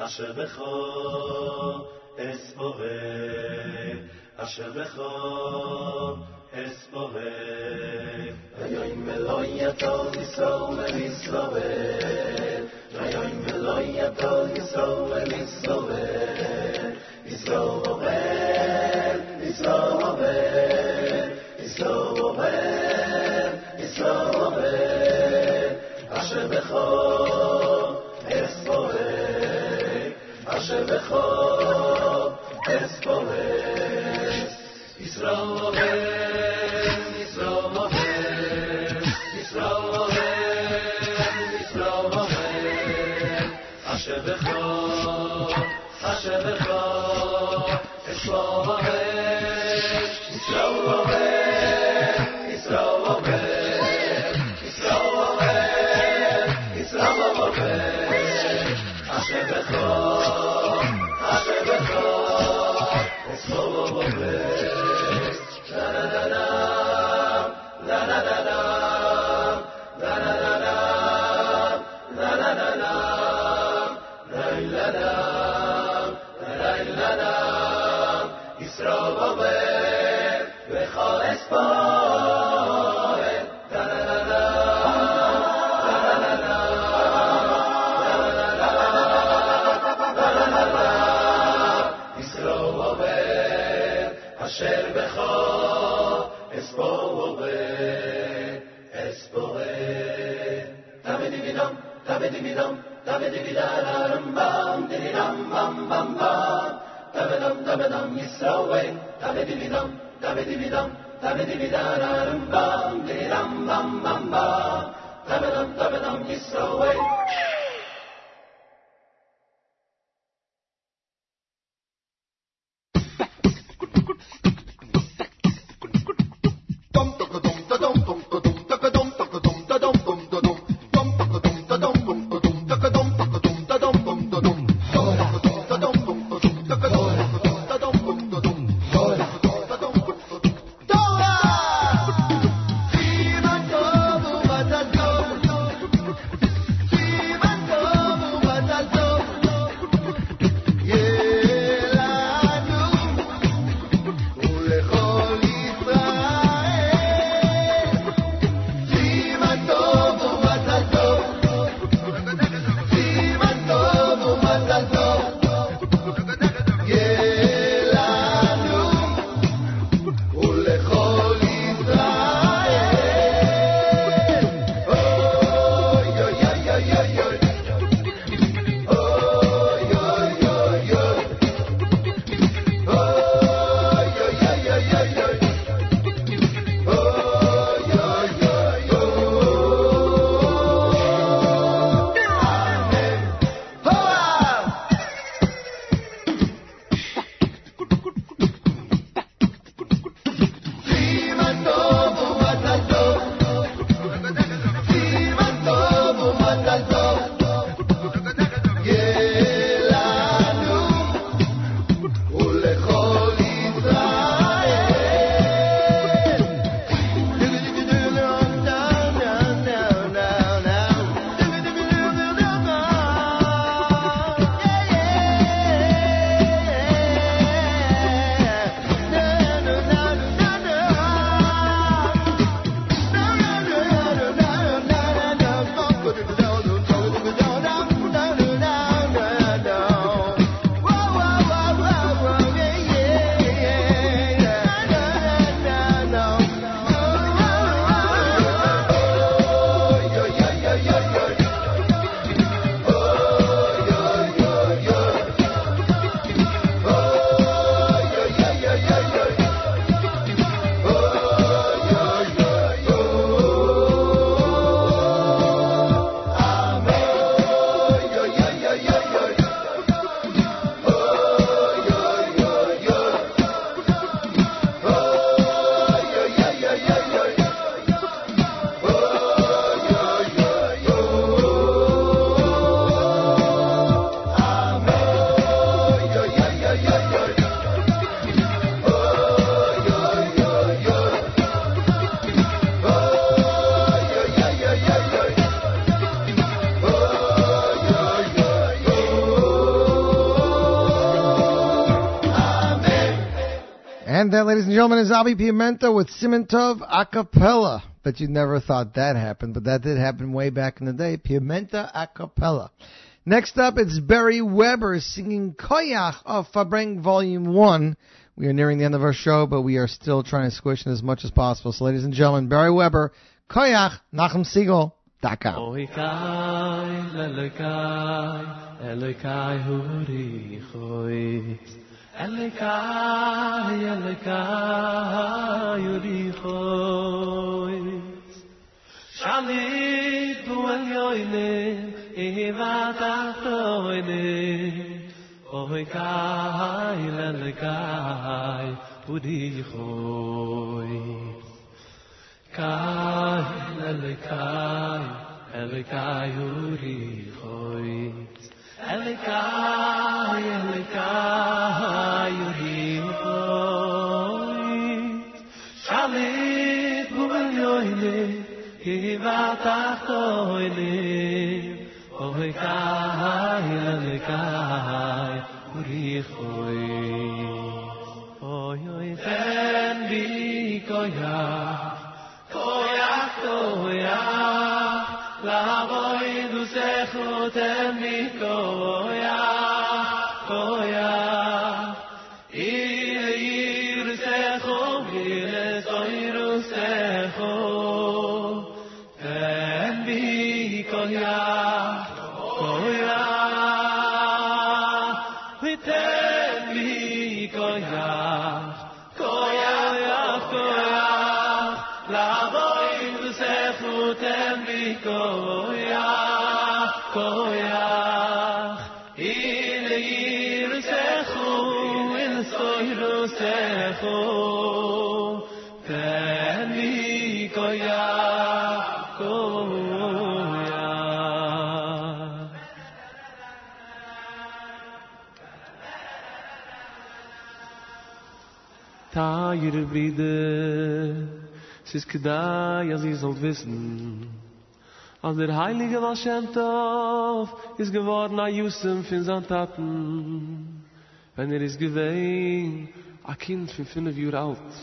אשר בכל es ove asher becho es ove. Ayoy meloy yato so mer is ove ayoy meloy yato so mer is ove is ove. Is ove is ove. Is es ove. Polis, Israel. אשר בך אספורה, אספורה. תמיד יבידם, תמיד יבידם, תמיד יבידם, הרמב"ם, דירי רמב"ם, במב"ם. תמידם, תמידם, ישרווי, תמיד יבידם, תמיד יבידם, תמיד יבידם, הרמב"ם, דירי רמב"ם, במב"ם. תמידם, תמידם, ישרווי. That, ladies and gentlemen, is Avi Pimenta with Simintov a cappella. Bet you never thought that happened, but that did happen way back in the day. Pimenta a cappella. Next up, it's Barry Weber singing Koyach of Fabreng Volume 1. We are nearing the end of our show, but we are still trying to squish in as much as possible. So, ladies and gentlemen, Barry Weber, Koyach, NachumSegal.com. אלקאי אלקאי יריחויס שליט ואל יוינה איבת אחתוינה אוי קאי אלקאי יריחויס קאי אלקאי אלקאי יריחויס alkay alkay yihimpo shalit fun oyleh keva takhtoyleh oykay alkay uri khoi oy oy sen bi ko yah ko yah to Elikai Uri Chois. koyach il yirsechu il soyrusechu ten Tayr bide, siz kedai, wissen, als der Heilige Baal Shem Tov ist geworden a Yusem fin sein Taten, wenn er ist gewesen, a Kind von fünf Jahre alt.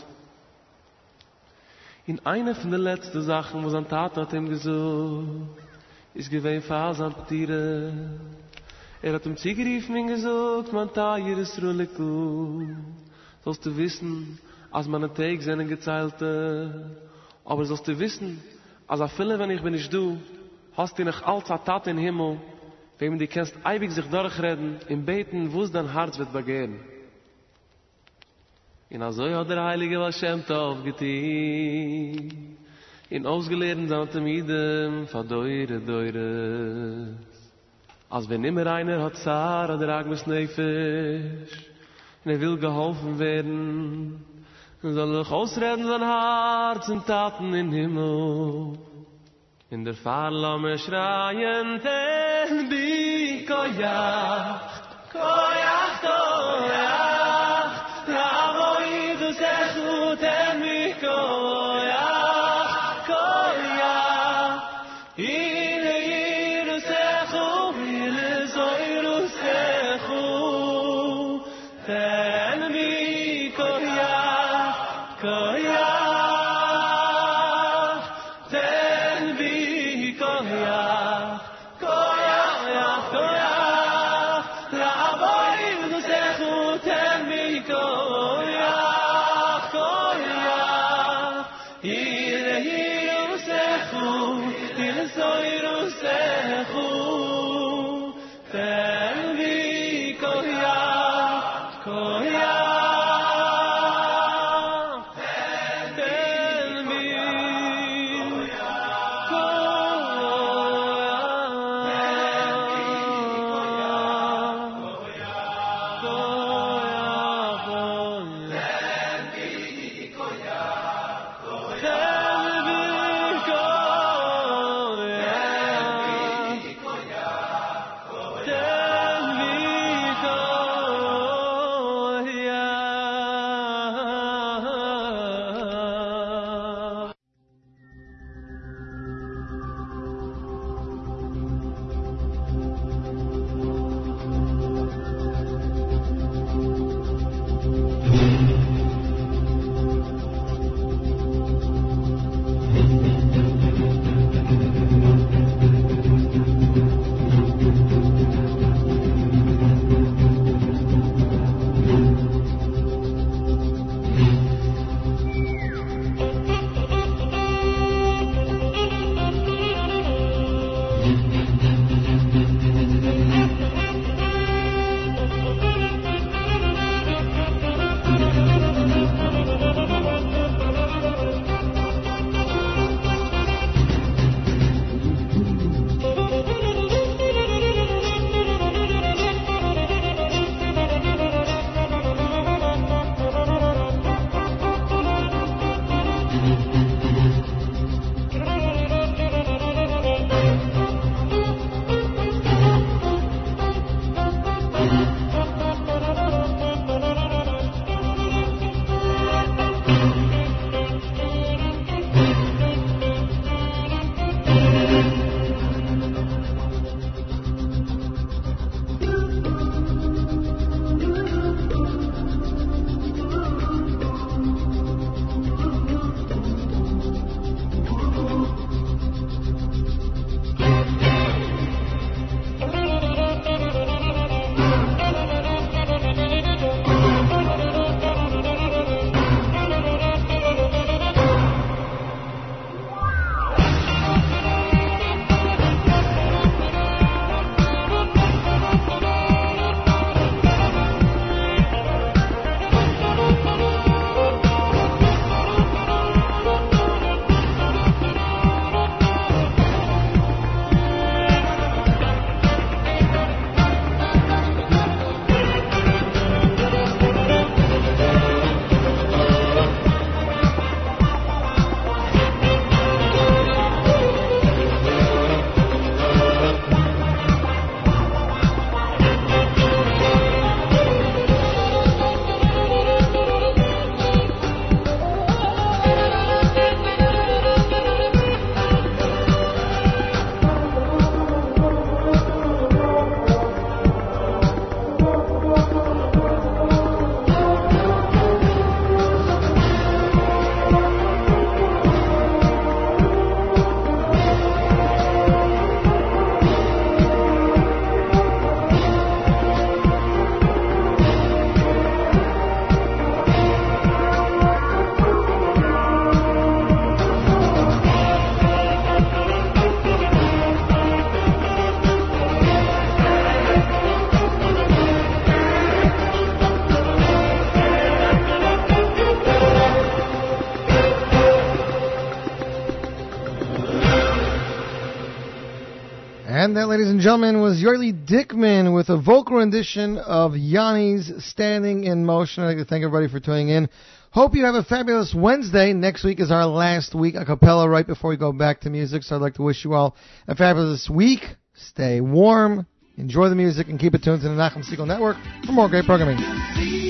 In einer von den letzten Sachen, wo sein Tat hat ihm gesucht, ist gewesen Fasan Tiere. Er hat ihm zugeriefen und gesagt, man Tayr ist Ruliku. sollst du wissen, als meine Tag sind gezeilte, aber sollst du wissen, als a viele, wenn ich bin nicht du, hast du noch als a Tat in Himmel, wem du kannst ewig sich durchreden, im Beten, wo es dein Herz wird begehren. In also hat der Heilige was Shem Tov in ausgelehrten Santamidem, verdeure, deure, als wenn immer einer hat Zara, der Agmes Nefesh, und er will geholfen werden, soll er ausreden sein Herz und Taten in Himmel. in der farlame schreien denn die koja koja to That, ladies and gentlemen, was Yorli Dickman with a vocal rendition of Yanni's Standing in Motion. I'd like to thank everybody for tuning in. Hope you have a fabulous Wednesday. Next week is our last week a cappella right before we go back to music. So I'd like to wish you all a fabulous week. Stay warm, enjoy the music, and keep it tuned to the Nachum Segal Network for more great programming.